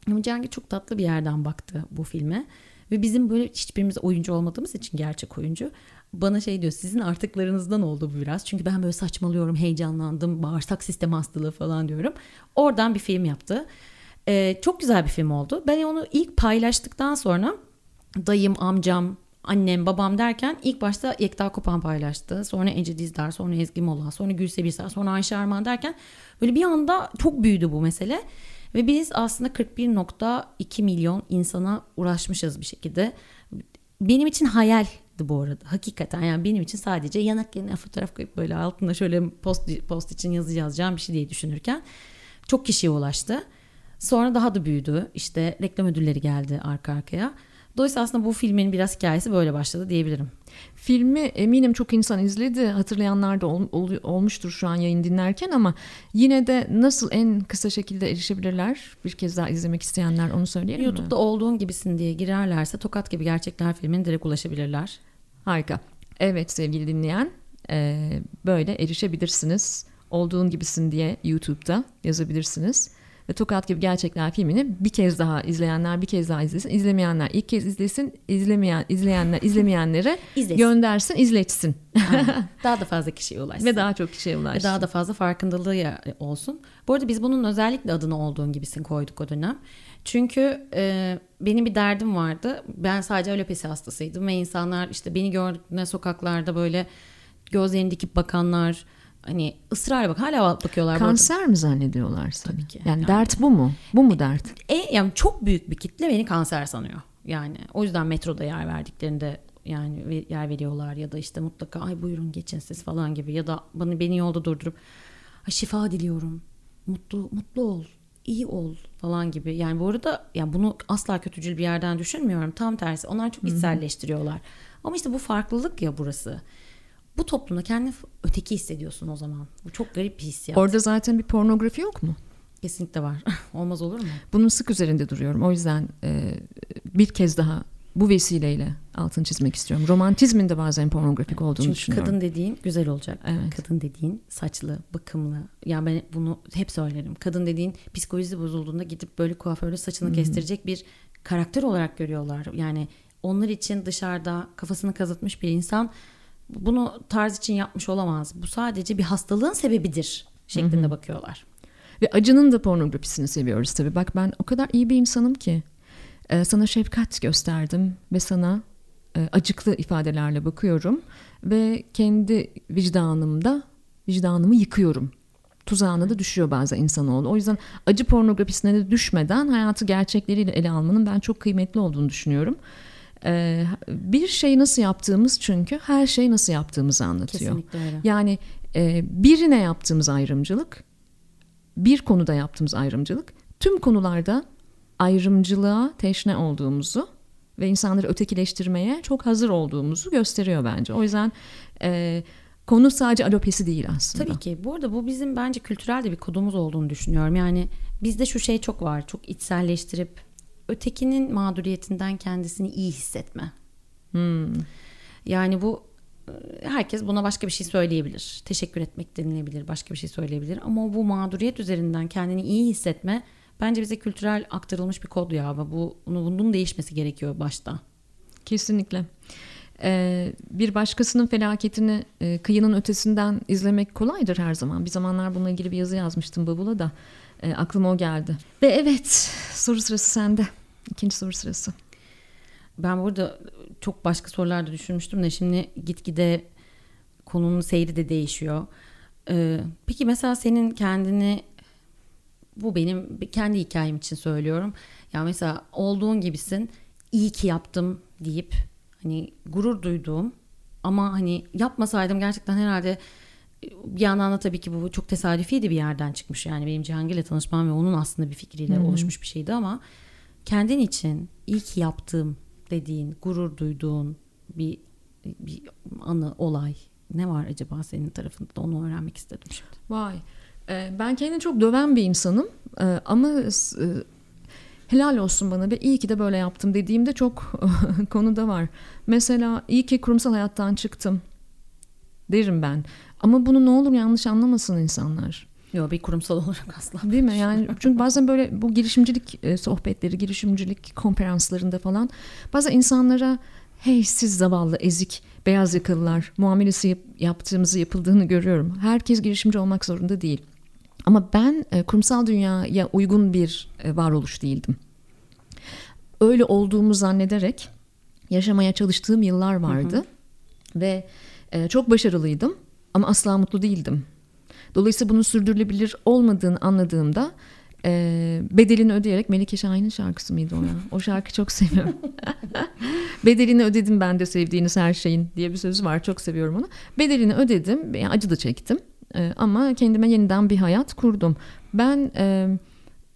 Ama Cengiz çok tatlı bir yerden baktı bu filme. Ve bizim böyle hiçbirimiz oyuncu olmadığımız için gerçek oyuncu bana şey diyor sizin artıklarınızdan oldu bu biraz. Çünkü ben böyle saçmalıyorum, heyecanlandım, bağırsak sistemi hastalığı falan diyorum. Oradan bir film yaptı. Ee, çok güzel bir film oldu. Ben onu ilk paylaştıktan sonra dayım, amcam, annem, babam derken ilk başta Yekta Kopan paylaştı. Sonra Ece Dizdar, sonra Ezgi Mola, sonra Gülse Birsel, sonra Ayşe Arman derken böyle bir anda çok büyüdü bu mesele. Ve biz aslında 41.2 milyon insana uğraşmışız bir şekilde. Benim için hayal bu arada. Hakikaten yani benim için sadece yanak yerine fotoğraf koyup böyle altında şöyle post, post için yazı yazacağım bir şey diye düşünürken çok kişiye ulaştı. Sonra daha da büyüdü. İşte reklam ödülleri geldi arka arkaya. Dolayısıyla aslında bu filmin biraz hikayesi böyle başladı diyebilirim. Filmi eminim çok insan izledi. Hatırlayanlar da ol, ol, olmuştur şu an yayın dinlerken ama yine de nasıl en kısa şekilde erişebilirler? Bir kez daha izlemek isteyenler onu söyleyelim YouTube'da mi? YouTube'da olduğun gibisin diye girerlerse Tokat gibi gerçekler filmine direkt ulaşabilirler. Harika. Evet sevgili dinleyen e, böyle erişebilirsiniz. Olduğun gibisin diye YouTube'da yazabilirsiniz. Tokat gibi gerçekler filmini bir kez daha izleyenler bir kez daha izlesin. İzlemeyenler ilk kez izlesin. İzlemeyen izleyenler izlemeyenlere [LAUGHS] göndersin, izletsin. [LAUGHS] daha da fazla kişiye ulaşsın. Ve daha çok kişiye ulaşsın. Ve daha da fazla farkındalığı olsun. Bu arada biz bunun özellikle adını olduğun gibisin koyduk o dönem. Çünkü e, benim bir derdim vardı. Ben sadece alopesi hastasıydım ve insanlar işte beni gördüğünde sokaklarda böyle gözlerini dikip bakanlar hani ısrar bak hala bakıyorlar. Kanser mi zannediyorlar seni? Tabii ki. Yani, yani dert bu mu? Bu mu dert? E, yani çok büyük bir kitle beni kanser sanıyor. Yani o yüzden metroda yer verdiklerinde yani yer veriyorlar ya da işte mutlaka ay buyurun geçin siz falan gibi ya da bana beni yolda durdurup şifa diliyorum. Mutlu mutlu ol iyi ol falan gibi. Yani bu arada yani bunu asla kötücül bir yerden düşünmüyorum. Tam tersi. Onlar çok içselleştiriyorlar. Ama işte bu farklılık ya burası. Bu toplumda kendini öteki hissediyorsun o zaman. Bu çok garip bir hissiyat. Orada zaten bir pornografi yok mu? Kesinlikle var. [LAUGHS] Olmaz olur mu? Bunun sık üzerinde duruyorum. O yüzden e, bir kez daha bu vesileyle altını çizmek istiyorum. Romantizmin de bazen pornografik olduğunu Çünkü düşünüyorum. kadın dediğin güzel olacak. Evet. Kadın dediğin saçlı, bakımlı. Yani ben bunu hep söylerim. Kadın dediğin psikolojisi bozulduğunda gidip böyle kuaförde saçını Hı-hı. kestirecek bir karakter olarak görüyorlar. Yani onlar için dışarıda kafasını kazıtmış bir insan bunu tarz için yapmış olamaz. Bu sadece bir hastalığın sebebidir şeklinde Hı-hı. bakıyorlar. Ve acının da pornografisini seviyoruz tabii. Bak ben o kadar iyi bir insanım ki ee, sana şefkat gösterdim ve sana e, acıklı ifadelerle bakıyorum ve kendi vicdanımda vicdanımı yıkıyorum. Tuzağına da düşüyor bazen insanoğlu. O yüzden acı pornografisine de düşmeden hayatı gerçekleriyle ele almanın ben çok kıymetli olduğunu düşünüyorum. Ee, bir şey nasıl yaptığımız çünkü her şey nasıl yaptığımızı anlatıyor. Kesinlikle öyle. Yani e, birine yaptığımız ayrımcılık, bir konuda yaptığımız ayrımcılık tüm konularda ayrımcılığa teşne olduğumuzu ve insanları ötekileştirmeye çok hazır olduğumuzu gösteriyor bence. O yüzden e, konu sadece alopesi değil aslında. Tabii ki. Bu arada bu bizim bence kültürel de bir kodumuz olduğunu düşünüyorum. Yani bizde şu şey çok var. Çok içselleştirip ötekinin mağduriyetinden kendisini iyi hissetme. Hmm. Yani bu herkes buna başka bir şey söyleyebilir. Teşekkür etmek denilebilir, başka bir şey söyleyebilir. Ama bu mağduriyet üzerinden kendini iyi hissetme Bence bize kültürel aktarılmış bir kod ya. Bu, bunun değişmesi gerekiyor başta. Kesinlikle. Ee, bir başkasının felaketini e, kıyının ötesinden izlemek kolaydır her zaman. Bir zamanlar bununla ilgili bir yazı yazmıştım bavula da e, aklıma o geldi. Ve evet soru sırası sende. İkinci soru sırası. Ben burada çok başka sorular da düşünmüştüm de şimdi gitgide konunun seyri de değişiyor. Ee, peki mesela senin kendini bu benim kendi hikayem için söylüyorum. Ya mesela olduğun gibisin. iyi ki yaptım deyip hani gurur duyduğum ama hani yapmasaydım gerçekten herhalde bir yandan da tabii ki bu çok tesadüfiydi bir yerden çıkmış. Yani benim Cihangir'le tanışmam ve onun aslında bir fikriyle Hı-hı. oluşmuş bir şeydi ama kendin için iyi ki yaptığım dediğin, gurur duyduğun bir bir anı, olay ne var acaba senin tarafında da onu öğrenmek istedim şimdi. Vay. Ee, ben kendini çok döven bir insanım ee, ama e, helal olsun bana ve iyi ki de böyle yaptım dediğimde çok [LAUGHS] konuda var. Mesela iyi ki kurumsal hayattan çıktım derim ben. Ama bunu ne olur yanlış anlamasın insanlar. Yok bir kurumsal olarak asla. Değil mi? Yani çünkü bazen böyle bu girişimcilik e, sohbetleri, girişimcilik konferanslarında falan bazen insanlara hey siz zavallı ezik beyaz yakalılar muamelesi yap, yaptığımızı yapıldığını görüyorum. Herkes girişimci olmak zorunda değil. Ama ben e, kurumsal dünyaya uygun bir e, varoluş değildim. Öyle olduğumu zannederek yaşamaya çalıştığım yıllar vardı. Hı hı. Ve e, çok başarılıydım ama asla mutlu değildim. Dolayısıyla bunun sürdürülebilir olmadığını anladığımda e, bedelini ödeyerek Melike Şahin'in şarkısı mıydı o ya? O şarkı çok seviyorum. [LAUGHS] bedelini ödedim ben de sevdiğiniz her şeyin diye bir sözü var. Çok seviyorum onu. Bedelini ödedim. Yani acı da çektim. E, ama kendime yeniden bir hayat kurdum. Ben e,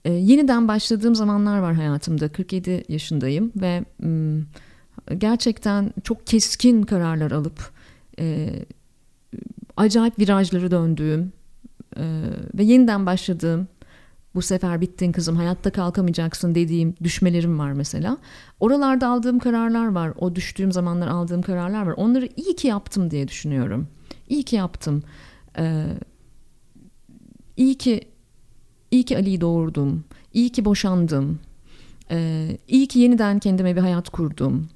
e, yeniden başladığım zamanlar var hayatımda. 47 yaşındayım ve m, gerçekten çok keskin kararlar alıp e, acayip virajları döndüğüm e, ve yeniden başladığım bu sefer bittin kızım hayatta kalkamayacaksın dediğim düşmelerim var mesela. Oralarda aldığım kararlar var. O düştüğüm zamanlar aldığım kararlar var. Onları iyi ki yaptım diye düşünüyorum. İyi ki yaptım. Ee, iyi ki iyi ki Ali'yi doğurdum. İyi ki boşandım. Ee, iyi ki yeniden kendime bir hayat kurdum.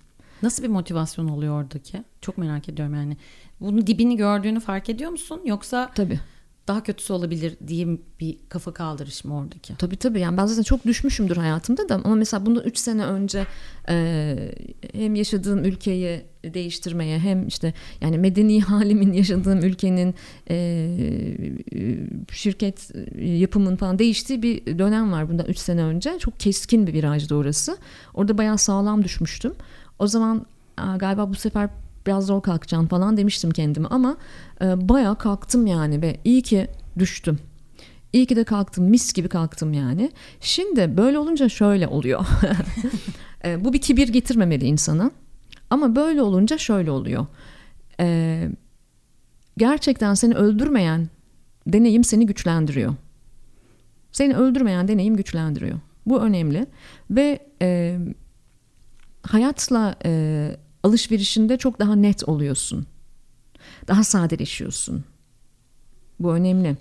Nasıl bir motivasyon oluyor oradaki? Çok merak ediyorum yani. Bunun dibini gördüğünü fark ediyor musun? Yoksa Tabii daha kötüsü olabilir diyeyim bir kafa kaldırış mı oradaki? Tabii tabii yani ben zaten çok düşmüşümdür hayatımda da ama mesela bundan 3 sene önce e, hem yaşadığım ülkeyi değiştirmeye hem işte yani medeni [LAUGHS] halimin yaşadığım ülkenin e, şirket yapımın falan değiştiği bir dönem var bundan 3 sene önce. Çok keskin bir virajdı orası. Orada bayağı sağlam düşmüştüm. O zaman galiba bu sefer biraz zor kalkacağım falan demiştim kendime ama e, bayağı kalktım yani ve iyi ki düştüm. İyi ki de kalktım mis gibi kalktım yani. Şimdi böyle olunca şöyle oluyor. [LAUGHS] e, bu bir kibir getirmemeli insana. Ama böyle olunca şöyle oluyor. E, gerçekten seni öldürmeyen deneyim seni güçlendiriyor. Seni öldürmeyen deneyim güçlendiriyor. Bu önemli ve e, hayatla e, alışverişinde çok daha net oluyorsun. Daha sadeleşiyorsun. Bu önemli.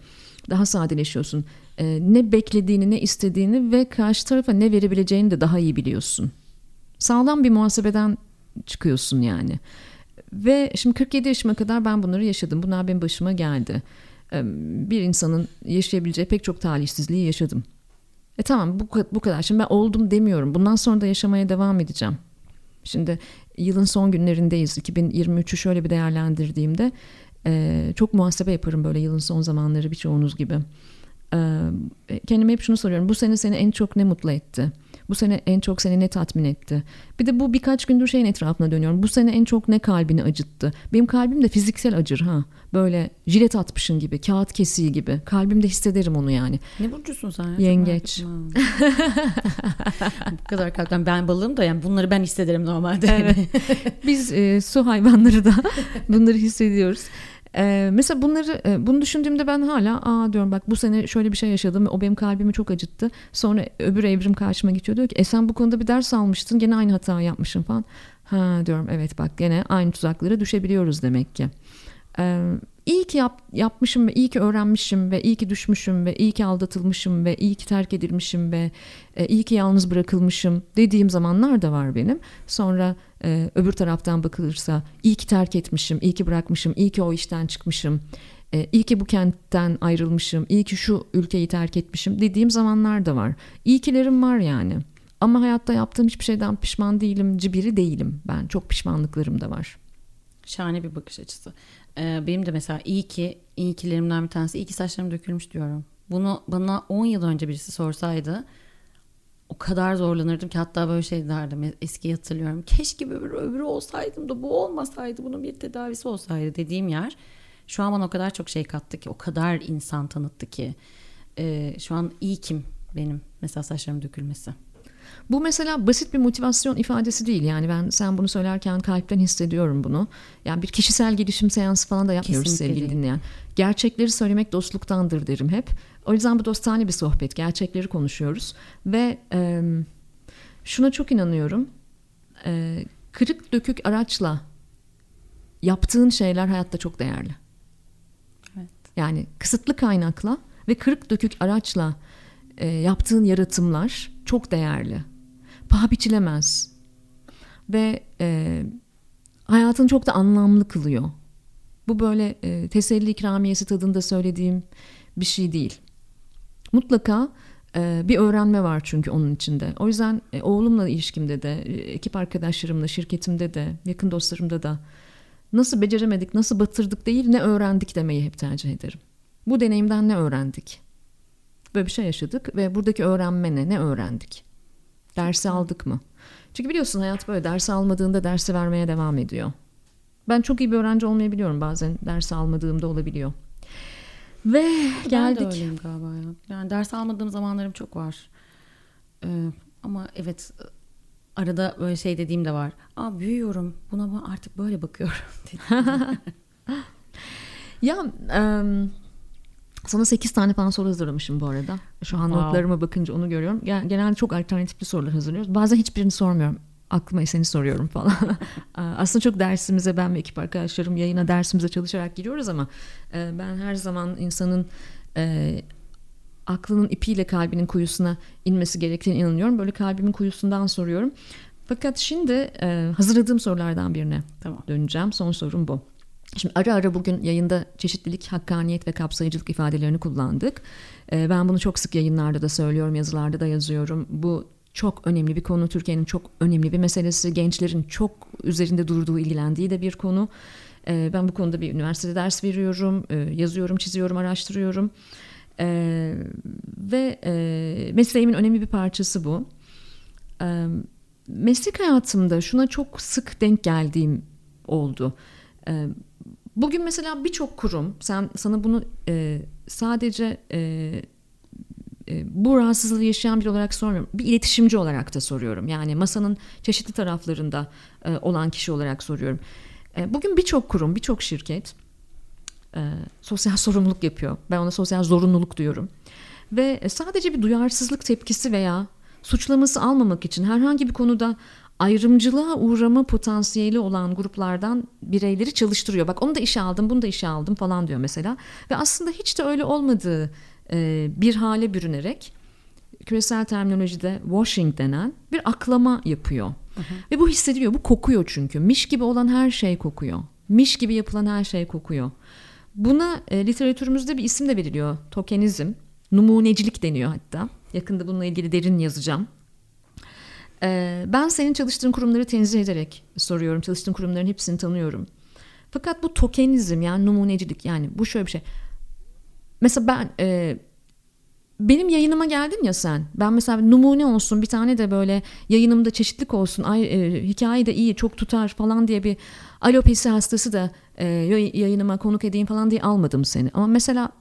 Daha sadeleşiyorsun. Ee, ne beklediğini, ne istediğini ve karşı tarafa ne verebileceğini de daha iyi biliyorsun. Sağlam bir muhasebeden çıkıyorsun yani. Ve şimdi 47 yaşıma kadar ben bunları yaşadım. Bunlar benim başıma geldi. Ee, bir insanın yaşayabileceği pek çok talihsizliği yaşadım. E tamam bu, bu kadar. Şimdi ben oldum demiyorum. Bundan sonra da yaşamaya devam edeceğim. Şimdi yılın son günlerindeyiz. 2023'ü şöyle bir değerlendirdiğimde e, çok muhasebe yaparım böyle yılın son zamanları birçoğunuz gibi. E, kendime hep şunu soruyorum. Bu sene seni en çok ne mutlu etti? Bu sene en çok seni ne tatmin etti? Bir de bu birkaç gündür şeyin etrafına dönüyorum. Bu sene en çok ne kalbini acıttı? Benim kalbim de fiziksel acır ha. Böyle jilet atmışın gibi, kağıt kesiği gibi. Kalbimde hissederim onu yani. Ne burcusun sen? Ya? Yengeç. [LAUGHS] bu kadar kalpten ben balığım da yani bunları ben hissederim normalde. Evet. [LAUGHS] Biz e, su hayvanları da bunları hissediyoruz. Ee, mesela bunları e, bunu düşündüğümde ben hala aa diyorum bak bu sene şöyle bir şey yaşadım o benim kalbimi çok acıttı. Sonra öbür evrim karşıma geçiyor diyor ki e sen bu konuda bir ders almıştın gene aynı hata yapmışsın falan. Ha diyorum evet bak gene aynı tuzaklara düşebiliyoruz demek ki. Ee, iyi ki yap, yapmışım ve iyi ki öğrenmişim ve iyi ki düşmüşüm ve iyi ki aldatılmışım ve iyi ki terk edilmişim ve e, iyi ki yalnız bırakılmışım dediğim zamanlar da var benim. Sonra e, öbür taraftan bakılırsa iyi ki terk etmişim, iyi ki bırakmışım, iyi ki o işten çıkmışım. E, iyi ki bu kentten ayrılmışım, iyi ki şu ülkeyi terk etmişim dediğim zamanlar da var. İyi kilerim var yani. Ama hayatta yaptığım hiçbir şeyden pişman değilim, biri değilim ben. Çok pişmanlıklarım da var. Şahane bir bakış açısı. Ee, benim de mesela iyi ki, iyi kilerimden bir tanesi iyi ki saçlarım dökülmüş diyorum. Bunu bana 10 yıl önce birisi sorsaydı o kadar zorlanırdım ki hatta böyle şey derdim eski hatırlıyorum. Keşke öbürü, öbürü olsaydım da bu olmasaydı bunun bir tedavisi olsaydı dediğim yer şu an bana o kadar çok şey kattı ki o kadar insan tanıttı ki e, şu an iyi kim benim mesela saçlarım dökülmesi. Bu mesela basit bir motivasyon ifadesi değil. Yani ben sen bunu söylerken kalpten hissediyorum bunu. Yani bir kişisel gelişim seansı falan da yapmıyoruz Kesinlikle sevgili değil. dinleyen. Gerçekleri söylemek dostluktandır derim hep. O yüzden bu dostane bir sohbet. Gerçekleri konuşuyoruz. Ve e, şuna çok inanıyorum. E, kırık dökük araçla yaptığın şeyler hayatta çok değerli. Evet. Yani kısıtlı kaynakla ve kırık dökük araçla e, yaptığın yaratımlar çok değerli. Paha biçilemez. Ve e, hayatını çok da anlamlı kılıyor. Bu böyle e, teselli ikramiyesi tadında söylediğim bir şey değil. Mutlaka e, bir öğrenme var çünkü onun içinde. O yüzden e, oğlumla ilişkimde de, e, ekip arkadaşlarımla, şirketimde de, yakın dostlarımda da nasıl beceremedik, nasıl batırdık değil ne öğrendik demeyi hep tercih ederim. Bu deneyimden ne öğrendik? Böyle bir şey yaşadık ve buradaki öğrenme ne? Ne öğrendik? Dersi aldık mı? Çünkü biliyorsun hayat böyle dersi almadığında dersi vermeye devam ediyor. Ben çok iyi bir öğrenci olmayabiliyorum bazen dersi almadığımda olabiliyor. Ve ben geldik. Ben de öyleyim galiba ya. Yani ders almadığım zamanlarım çok var. Ee, ama evet arada böyle şey dediğim de var. Aa büyüyorum buna artık böyle bakıyorum. [LAUGHS] [LAUGHS] ya um, sana 8 tane falan soru hazırlamışım bu arada. Şu an wow. notlarıma bakınca onu görüyorum. Genelde çok alternatifli sorular hazırlıyoruz. Bazen hiçbirini sormuyorum. Aklıma seni soruyorum falan. [LAUGHS] Aslında çok dersimize ben ve ekip arkadaşlarım yayına dersimize çalışarak giriyoruz ama e, ben her zaman insanın e, aklının ipiyle kalbinin kuyusuna inmesi gerektiğine inanıyorum. Böyle kalbimin kuyusundan soruyorum. Fakat şimdi e, hazırladığım sorulardan birine tamam. döneceğim. Son sorum bu. Şimdi ara ara bugün yayında çeşitlilik, hakkaniyet ve kapsayıcılık ifadelerini kullandık. Ee, ben bunu çok sık yayınlarda da söylüyorum, yazılarda da yazıyorum. Bu çok önemli bir konu. Türkiye'nin çok önemli bir meselesi. Gençlerin çok üzerinde durduğu, ilgilendiği de bir konu. Ee, ben bu konuda bir üniversitede ders veriyorum, ee, yazıyorum, çiziyorum, araştırıyorum. Ve e, mesleğimin önemli bir parçası bu. Meslek hayatımda şuna çok sık denk geldiğim oldu. Bugün mesela birçok kurum sen sana bunu e, sadece e, e, bu rahatsızlığı yaşayan biri olarak sormuyorum. Bir iletişimci olarak da soruyorum. Yani masanın çeşitli taraflarında e, olan kişi olarak soruyorum. E, bugün birçok kurum, birçok şirket e, sosyal [LAUGHS] sorumluluk yapıyor. Ben ona sosyal zorunluluk diyorum. Ve sadece bir duyarsızlık tepkisi veya suçlaması almamak için herhangi bir konuda ayrımcılığa uğrama potansiyeli olan gruplardan bireyleri çalıştırıyor. Bak onu da işe aldım, bunu da işe aldım falan diyor mesela. Ve aslında hiç de öyle olmadığı e, bir hale bürünerek küresel terminolojide washing denen bir aklama yapıyor. Hı hı. Ve bu hissediliyor, bu kokuyor çünkü. Miş gibi olan her şey kokuyor. Miş gibi yapılan her şey kokuyor. Buna e, literatürümüzde bir isim de veriliyor. Tokenizm, numunecilik deniyor hatta. Yakında bununla ilgili derin yazacağım. Ee, ben senin çalıştığın kurumları tenzih ederek soruyorum. Çalıştığın kurumların hepsini tanıyorum. Fakat bu tokenizm yani numunecilik yani bu şöyle bir şey. Mesela ben e, benim yayınıma geldin ya sen. Ben mesela numune olsun bir tane de böyle yayınımda çeşitlik olsun. Ay, e, hikaye de iyi çok tutar falan diye bir alopesi hastası da e, yayınıma konuk edeyim falan diye almadım seni. Ama mesela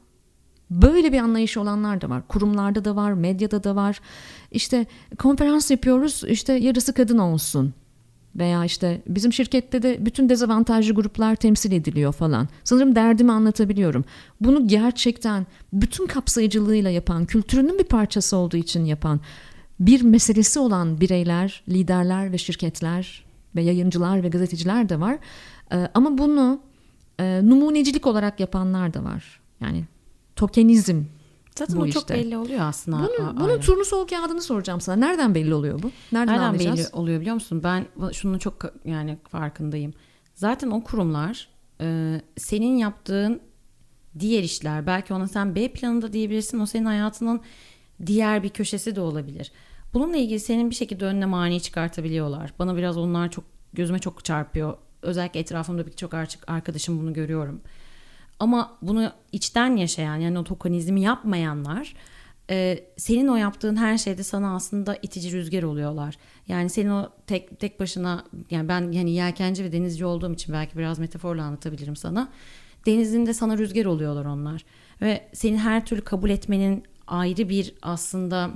Böyle bir anlayış olanlar da var. Kurumlarda da var, medyada da var. İşte konferans yapıyoruz, işte yarısı kadın olsun. Veya işte bizim şirkette de bütün dezavantajlı gruplar temsil ediliyor falan. Sanırım derdimi anlatabiliyorum. Bunu gerçekten bütün kapsayıcılığıyla yapan, kültürünün bir parçası olduğu için yapan, bir meselesi olan bireyler, liderler ve şirketler ve yayıncılar ve gazeteciler de var. Ama bunu e, numunecilik olarak yapanlar da var. Yani tokenizm Zaten bu o çok işte. belli oluyor aslında. Bunun, A- bunun ayrı. turnusol kağıdını soracağım sana. Nereden belli oluyor bu? Nereden, Nereden anlayacağız? belli oluyor biliyor musun? Ben şunun çok yani farkındayım. Zaten o kurumlar e, senin yaptığın diğer işler belki ona sen B planında diyebilirsin. O senin hayatının diğer bir köşesi de olabilir. Bununla ilgili senin bir şekilde önüne mani çıkartabiliyorlar. Bana biraz onlar çok gözüme çok çarpıyor. Özellikle etrafımda birçok ar- arkadaşım bunu görüyorum. Ama bunu içten yaşayan yani o tokenizmi yapmayanlar e, senin o yaptığın her şeyde sana aslında itici rüzgar oluyorlar. Yani senin o tek tek başına yani ben yani yelkenci ve denizci olduğum için belki biraz metaforla anlatabilirim sana. Denizinde sana rüzgar oluyorlar onlar. Ve seni her türlü kabul etmenin ayrı bir aslında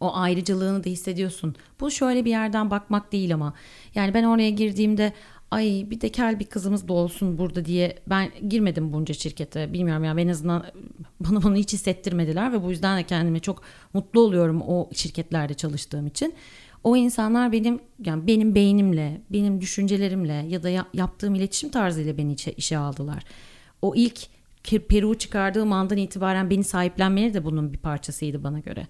o ayrıcalığını da hissediyorsun. Bu şöyle bir yerden bakmak değil ama. Yani ben oraya girdiğimde ay bir de kel bir kızımız da olsun burada diye ben girmedim bunca şirkete. Bilmiyorum ya en azından [LAUGHS] bana bunu hiç hissettirmediler ve bu yüzden de kendime çok mutlu oluyorum o şirketlerde çalıştığım için. O insanlar benim yani benim beynimle, benim düşüncelerimle ya da ya- yaptığım iletişim tarzıyla beni işe, işe aldılar. O ilk Peru çıkardığım andan itibaren beni sahiplenmeleri de bunun bir parçasıydı bana göre.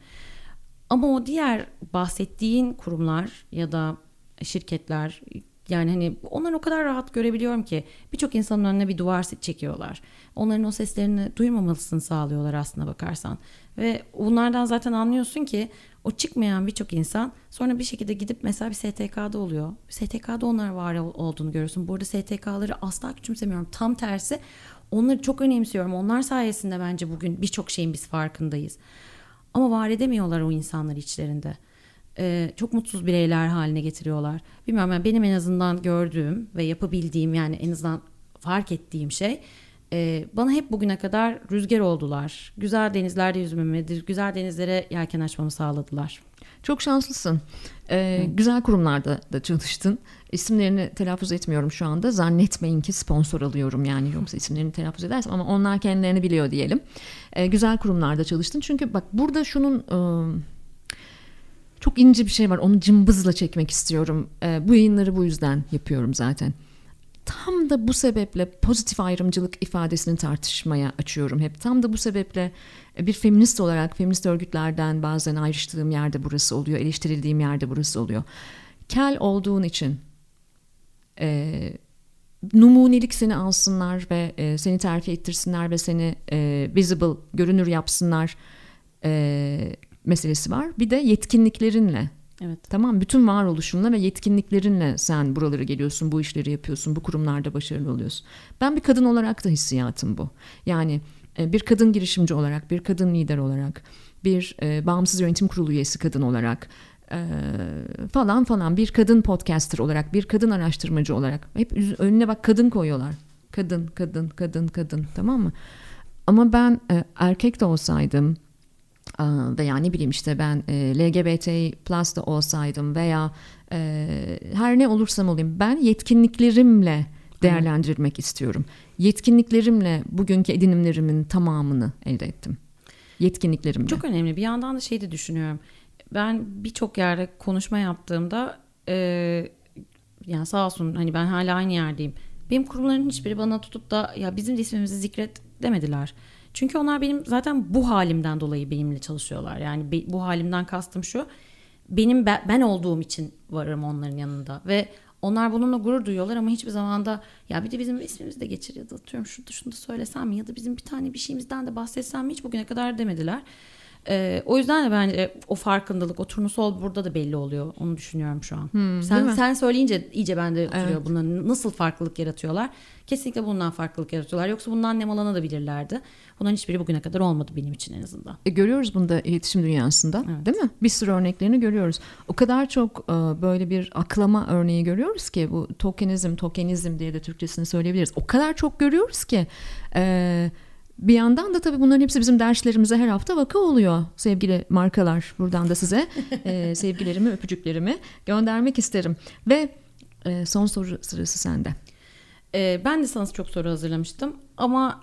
Ama o diğer bahsettiğin kurumlar ya da şirketler yani hani onları o kadar rahat görebiliyorum ki birçok insanın önüne bir duvar çekiyorlar. Onların o seslerini duymamalısını sağlıyorlar aslına bakarsan. Ve bunlardan zaten anlıyorsun ki o çıkmayan birçok insan sonra bir şekilde gidip mesela bir STK'da oluyor. STK'da onlar var ol- olduğunu görüyorsun. Burada STK'ları asla küçümsemiyorum. Tam tersi onları çok önemsiyorum. Onlar sayesinde bence bugün birçok şeyin biz farkındayız. Ama var edemiyorlar o insanları içlerinde. Ee, çok mutsuz bireyler haline getiriyorlar. Bilmiyorum yani benim en azından gördüğüm ve yapabildiğim yani en azından fark ettiğim şey e, bana hep bugüne kadar rüzgar oldular. Güzel denizlerde yüzmemi, güzel denizlere yelken açmamı sağladılar. Çok şanslısın. Ee, güzel kurumlarda da çalıştın. İsimlerini telaffuz etmiyorum şu anda. Zannetmeyin ki sponsor alıyorum yani yoksa isimlerini telaffuz edersem ama onlar kendilerini biliyor diyelim. Ee, güzel kurumlarda çalıştın. Çünkü bak burada şunun e, çok ince bir şey var. Onu cımbızla çekmek istiyorum. Ee, bu yayınları bu yüzden yapıyorum zaten. Tam da bu sebeple pozitif ayrımcılık ifadesini tartışmaya açıyorum hep. Tam da bu sebeple bir feminist olarak feminist örgütlerden bazen ayrıştığım yerde burası oluyor, eleştirildiğim yerde burası oluyor. Kel olduğun için e, numunelik seni alsınlar ve e, seni terfi ettirsinler ve seni e, visible, görünür yapsınlar e, meselesi var. Bir de yetkinliklerinle Evet. Tamam bütün varoluşunla ve yetkinliklerinle sen buralara geliyorsun, bu işleri yapıyorsun, bu kurumlarda başarılı oluyorsun. Ben bir kadın olarak da hissiyatım bu. Yani e, bir kadın girişimci olarak, bir kadın lider olarak, bir e, bağımsız yönetim kurulu üyesi kadın olarak e, falan falan bir kadın podcaster olarak, bir kadın araştırmacı olarak hep önüne bak kadın koyuyorlar. Kadın, kadın, kadın, kadın tamam mı? Ama ben e, erkek de olsaydım veya ne bileyim işte ben e, LGBT plus da olsaydım veya e, her ne olursam olayım ben yetkinliklerimle değerlendirmek istiyorum. Yetkinliklerimle bugünkü edinimlerimin tamamını elde ettim. Yetkinliklerimle. Çok önemli. Bir yandan da şey de düşünüyorum. Ben birçok yerde konuşma yaptığımda e, yani sağ olsun hani ben hala aynı yerdeyim. Benim kurumların hiçbiri bana tutup da ya bizim de ismimizi zikret demediler. Çünkü onlar benim zaten bu halimden dolayı benimle çalışıyorlar. Yani bu halimden kastım şu. Benim be- ben olduğum için varım onların yanında ve onlar bununla gurur duyuyorlar ama hiçbir zaman da ya bir de bizim ismimizi de geçir ya da atıyorum şunu da şunu da söylesem ya da bizim bir tane bir şeyimizden de bahsetsem mi hiç bugüne kadar demediler. Ee, o yüzden de bence o farkındalık, o turnusol burada da belli oluyor. Onu düşünüyorum şu an. değil sen sen söyleyince iyice bende oturuyor Evet. bunların nasıl farklılık yaratıyorlar. Kesinlikle bundan farklılık yaratıyorlar. Yoksa bundan nemalanabilirlerdi. Bunların hiçbiri bugüne kadar olmadı benim için en azından. E, görüyoruz bunu da iletişim dünyasında Evet. değil mi? Bir sürü örneklerini görüyoruz. O kadar çok e, böyle bir aklama örneği görüyoruz ki bu tokenizm, tokenizm diye de Türkçesini söyleyebiliriz. O kadar çok görüyoruz ki e, bir yandan da tabii bunların hepsi bizim derslerimize her hafta vaka oluyor sevgili markalar. Buradan da size [LAUGHS] e, sevgilerimi, öpücüklerimi göndermek isterim. Ve e, son soru sırası sende. Ee, ben de sana çok soru hazırlamıştım ama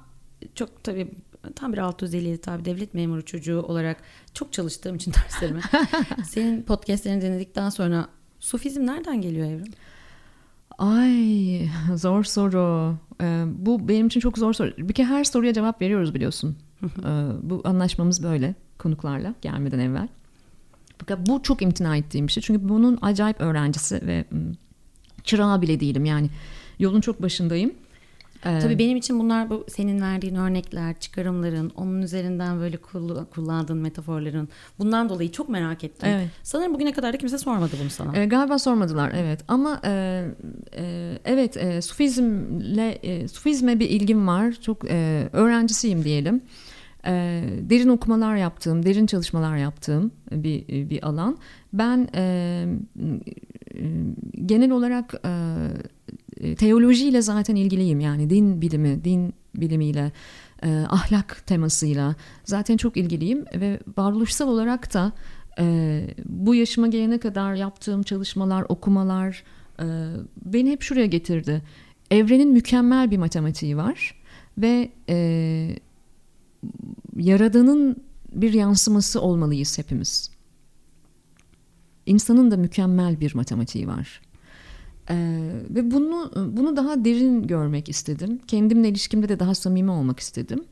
çok tabii tam bir 657 tabi devlet memuru çocuğu olarak çok çalıştığım için derslerime. [LAUGHS] Senin podcastlerini dinledikten sonra sufizm nereden geliyor Evrim? Ay zor soru. Ee, bu benim için çok zor soru. Bir kere her soruya cevap veriyoruz biliyorsun. ee, bu anlaşmamız böyle konuklarla gelmeden evvel. Fakat bu çok imtina ettiğim bir şey. Çünkü bunun acayip öğrencisi ve çırağı bile değilim. Yani yolun çok başındayım. Ee, Tabii benim için bunlar bu senin verdiğin örnekler, çıkarımların, onun üzerinden böyle kullandığın metaforların bundan dolayı çok merak ettim. Evet. Sanırım bugüne kadar da kimse sormadı bunu sana. E, galiba sormadılar evet ama e, e, evet e, sufizmle e, sufizme bir ilgim var. Çok e, öğrencisiyim diyelim. E, derin okumalar yaptığım, derin çalışmalar yaptığım bir bir alan. Ben e, genel olarak e, teolojiyle zaten ilgiliyim yani din bilimi, din bilimiyle, e, ahlak temasıyla zaten çok ilgiliyim ve varoluşsal olarak da e, bu yaşıma gelene kadar yaptığım çalışmalar, okumalar e, beni hep şuraya getirdi. Evrenin mükemmel bir matematiği var ve e, Yaradan'ın bir yansıması olmalıyız hepimiz. İnsanın da mükemmel bir matematiği var. Ee, ve bunu bunu daha derin görmek istedim. Kendimle ilişkimde de daha samimi olmak istedim.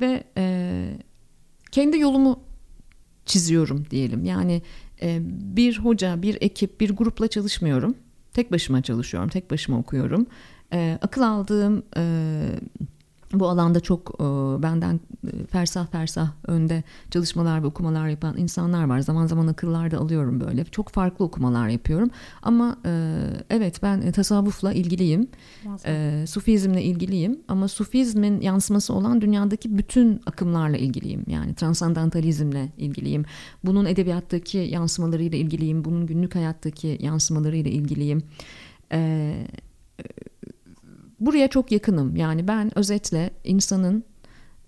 Ve e, kendi yolumu çiziyorum diyelim. Yani e, bir hoca, bir ekip, bir grupla çalışmıyorum. Tek başıma çalışıyorum, tek başıma okuyorum. E, akıl aldığım e, bu alanda çok e, benden e, fersah fersah önde çalışmalar ve okumalar yapan insanlar var. Zaman zaman akıllar da alıyorum böyle. Çok farklı okumalar yapıyorum. Ama e, evet ben tasavvufla ilgiliyim. E, Sufizmle ilgiliyim. Ama Sufizmin yansıması olan dünyadaki bütün akımlarla ilgiliyim. Yani transandentalizmle ilgiliyim. Bunun edebiyattaki yansımalarıyla ilgiliyim. Bunun günlük hayattaki yansımalarıyla ilgiliyim. Evet buraya çok yakınım. Yani ben özetle insanın,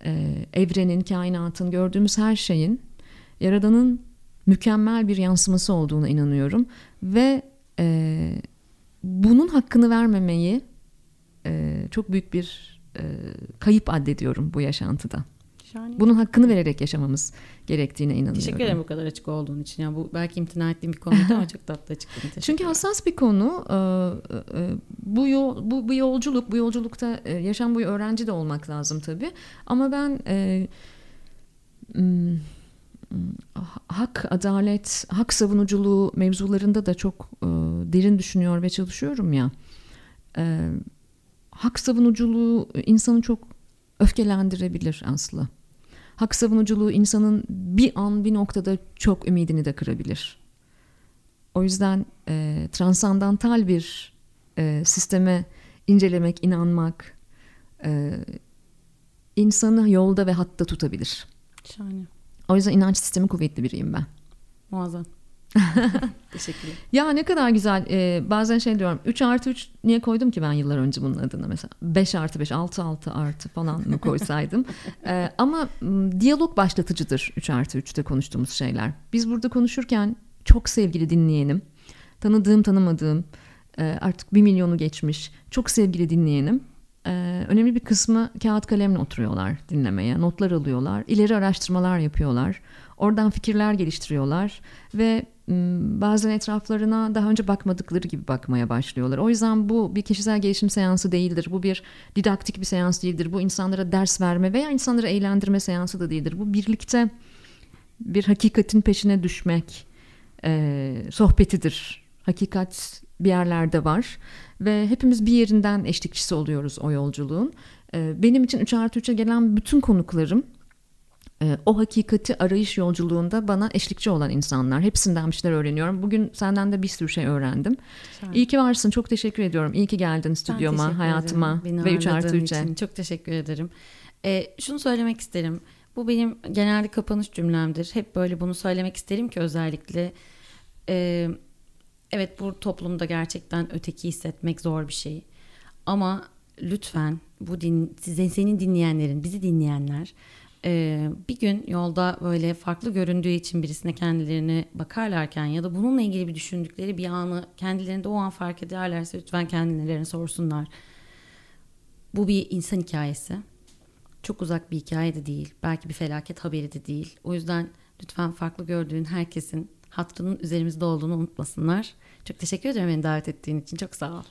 e, evrenin, kainatın, gördüğümüz her şeyin Yaradan'ın mükemmel bir yansıması olduğuna inanıyorum. Ve e, bunun hakkını vermemeyi e, çok büyük bir e, kayıp addediyorum bu yaşantıda. Şahane. Bunun hakkını vererek yaşamamız gerektiğine inanıyorum. Teşekkür ederim bu kadar açık olduğun için. Yani bu belki imtina ettiğim bir konuydu ama çok tatlı açıkladın. Çünkü hassas bir konu. Ee, e, bu yol, bu, bu yolculuk, bu yolculukta e, yaşam boyu öğrenci de olmak lazım tabii. Ama ben e, hak, adalet, hak savunuculuğu mevzularında da çok derin düşünüyor ve çalışıyorum ya. Hak savunuculuğu insanı çok öfkelendirebilir aslında hak savunuculuğu insanın bir an bir noktada çok ümidini de kırabilir. O yüzden e, transandantal bir e, sisteme incelemek, inanmak e, insanı yolda ve hatta tutabilir. Şahane. O yüzden inanç sistemi kuvvetli biriyim ben. Muazzam. [LAUGHS] Teşekkürler. Ya ne kadar güzel. Ee, bazen şey diyorum 3 artı 3 niye koydum ki ben yıllar önce bunun adını mesela 5 artı 5 6 6 artı falan mı koysaydım. [LAUGHS] ee, ama diyalog başlatıcıdır 3 artı 3'te konuştuğumuz şeyler. Biz burada konuşurken çok sevgili dinleyenim. Tanıdığım tanımadığım artık bir milyonu geçmiş çok sevgili dinleyenim. Önemli bir kısmı kağıt kalemle oturuyorlar dinlemeye. Notlar alıyorlar. ileri araştırmalar yapıyorlar. Oradan fikirler geliştiriyorlar ve bazen etraflarına daha önce bakmadıkları gibi bakmaya başlıyorlar. O yüzden bu bir kişisel gelişim seansı değildir. Bu bir didaktik bir seans değildir. Bu insanlara ders verme veya insanları eğlendirme seansı da değildir. Bu birlikte bir hakikatin peşine düşmek e, sohbetidir. Hakikat bir yerlerde var ve hepimiz bir yerinden eşlikçisi oluyoruz o yolculuğun. E, benim için 3 artı 3'e gelen bütün konuklarım o hakikati arayış yolculuğunda bana eşlikçi olan insanlar. Hepsinden bir şeyler öğreniyorum. Bugün senden de bir sürü şey öğrendim. Güzel. İyi ki varsın. Çok teşekkür ediyorum. İyi ki geldin stüdyoma, hayatıma ve 3 artı 3'e. Çok teşekkür ederim. E, şunu söylemek isterim. Bu benim genelde kapanış cümlemdir. Hep böyle bunu söylemek isterim ki özellikle... E, evet bu toplumda gerçekten öteki hissetmek zor bir şey. Ama lütfen bu din, senin dinleyenlerin, bizi dinleyenler ee, bir gün yolda böyle farklı göründüğü için birisine kendilerini bakarlarken ya da bununla ilgili bir düşündükleri bir anı kendilerinde o an fark ederlerse lütfen kendilerine sorsunlar. Bu bir insan hikayesi. Çok uzak bir hikaye de değil. Belki bir felaket haberi de değil. O yüzden lütfen farklı gördüğün herkesin hatrının üzerimizde olduğunu unutmasınlar. Çok teşekkür ederim beni davet ettiğin için. Çok sağ ol.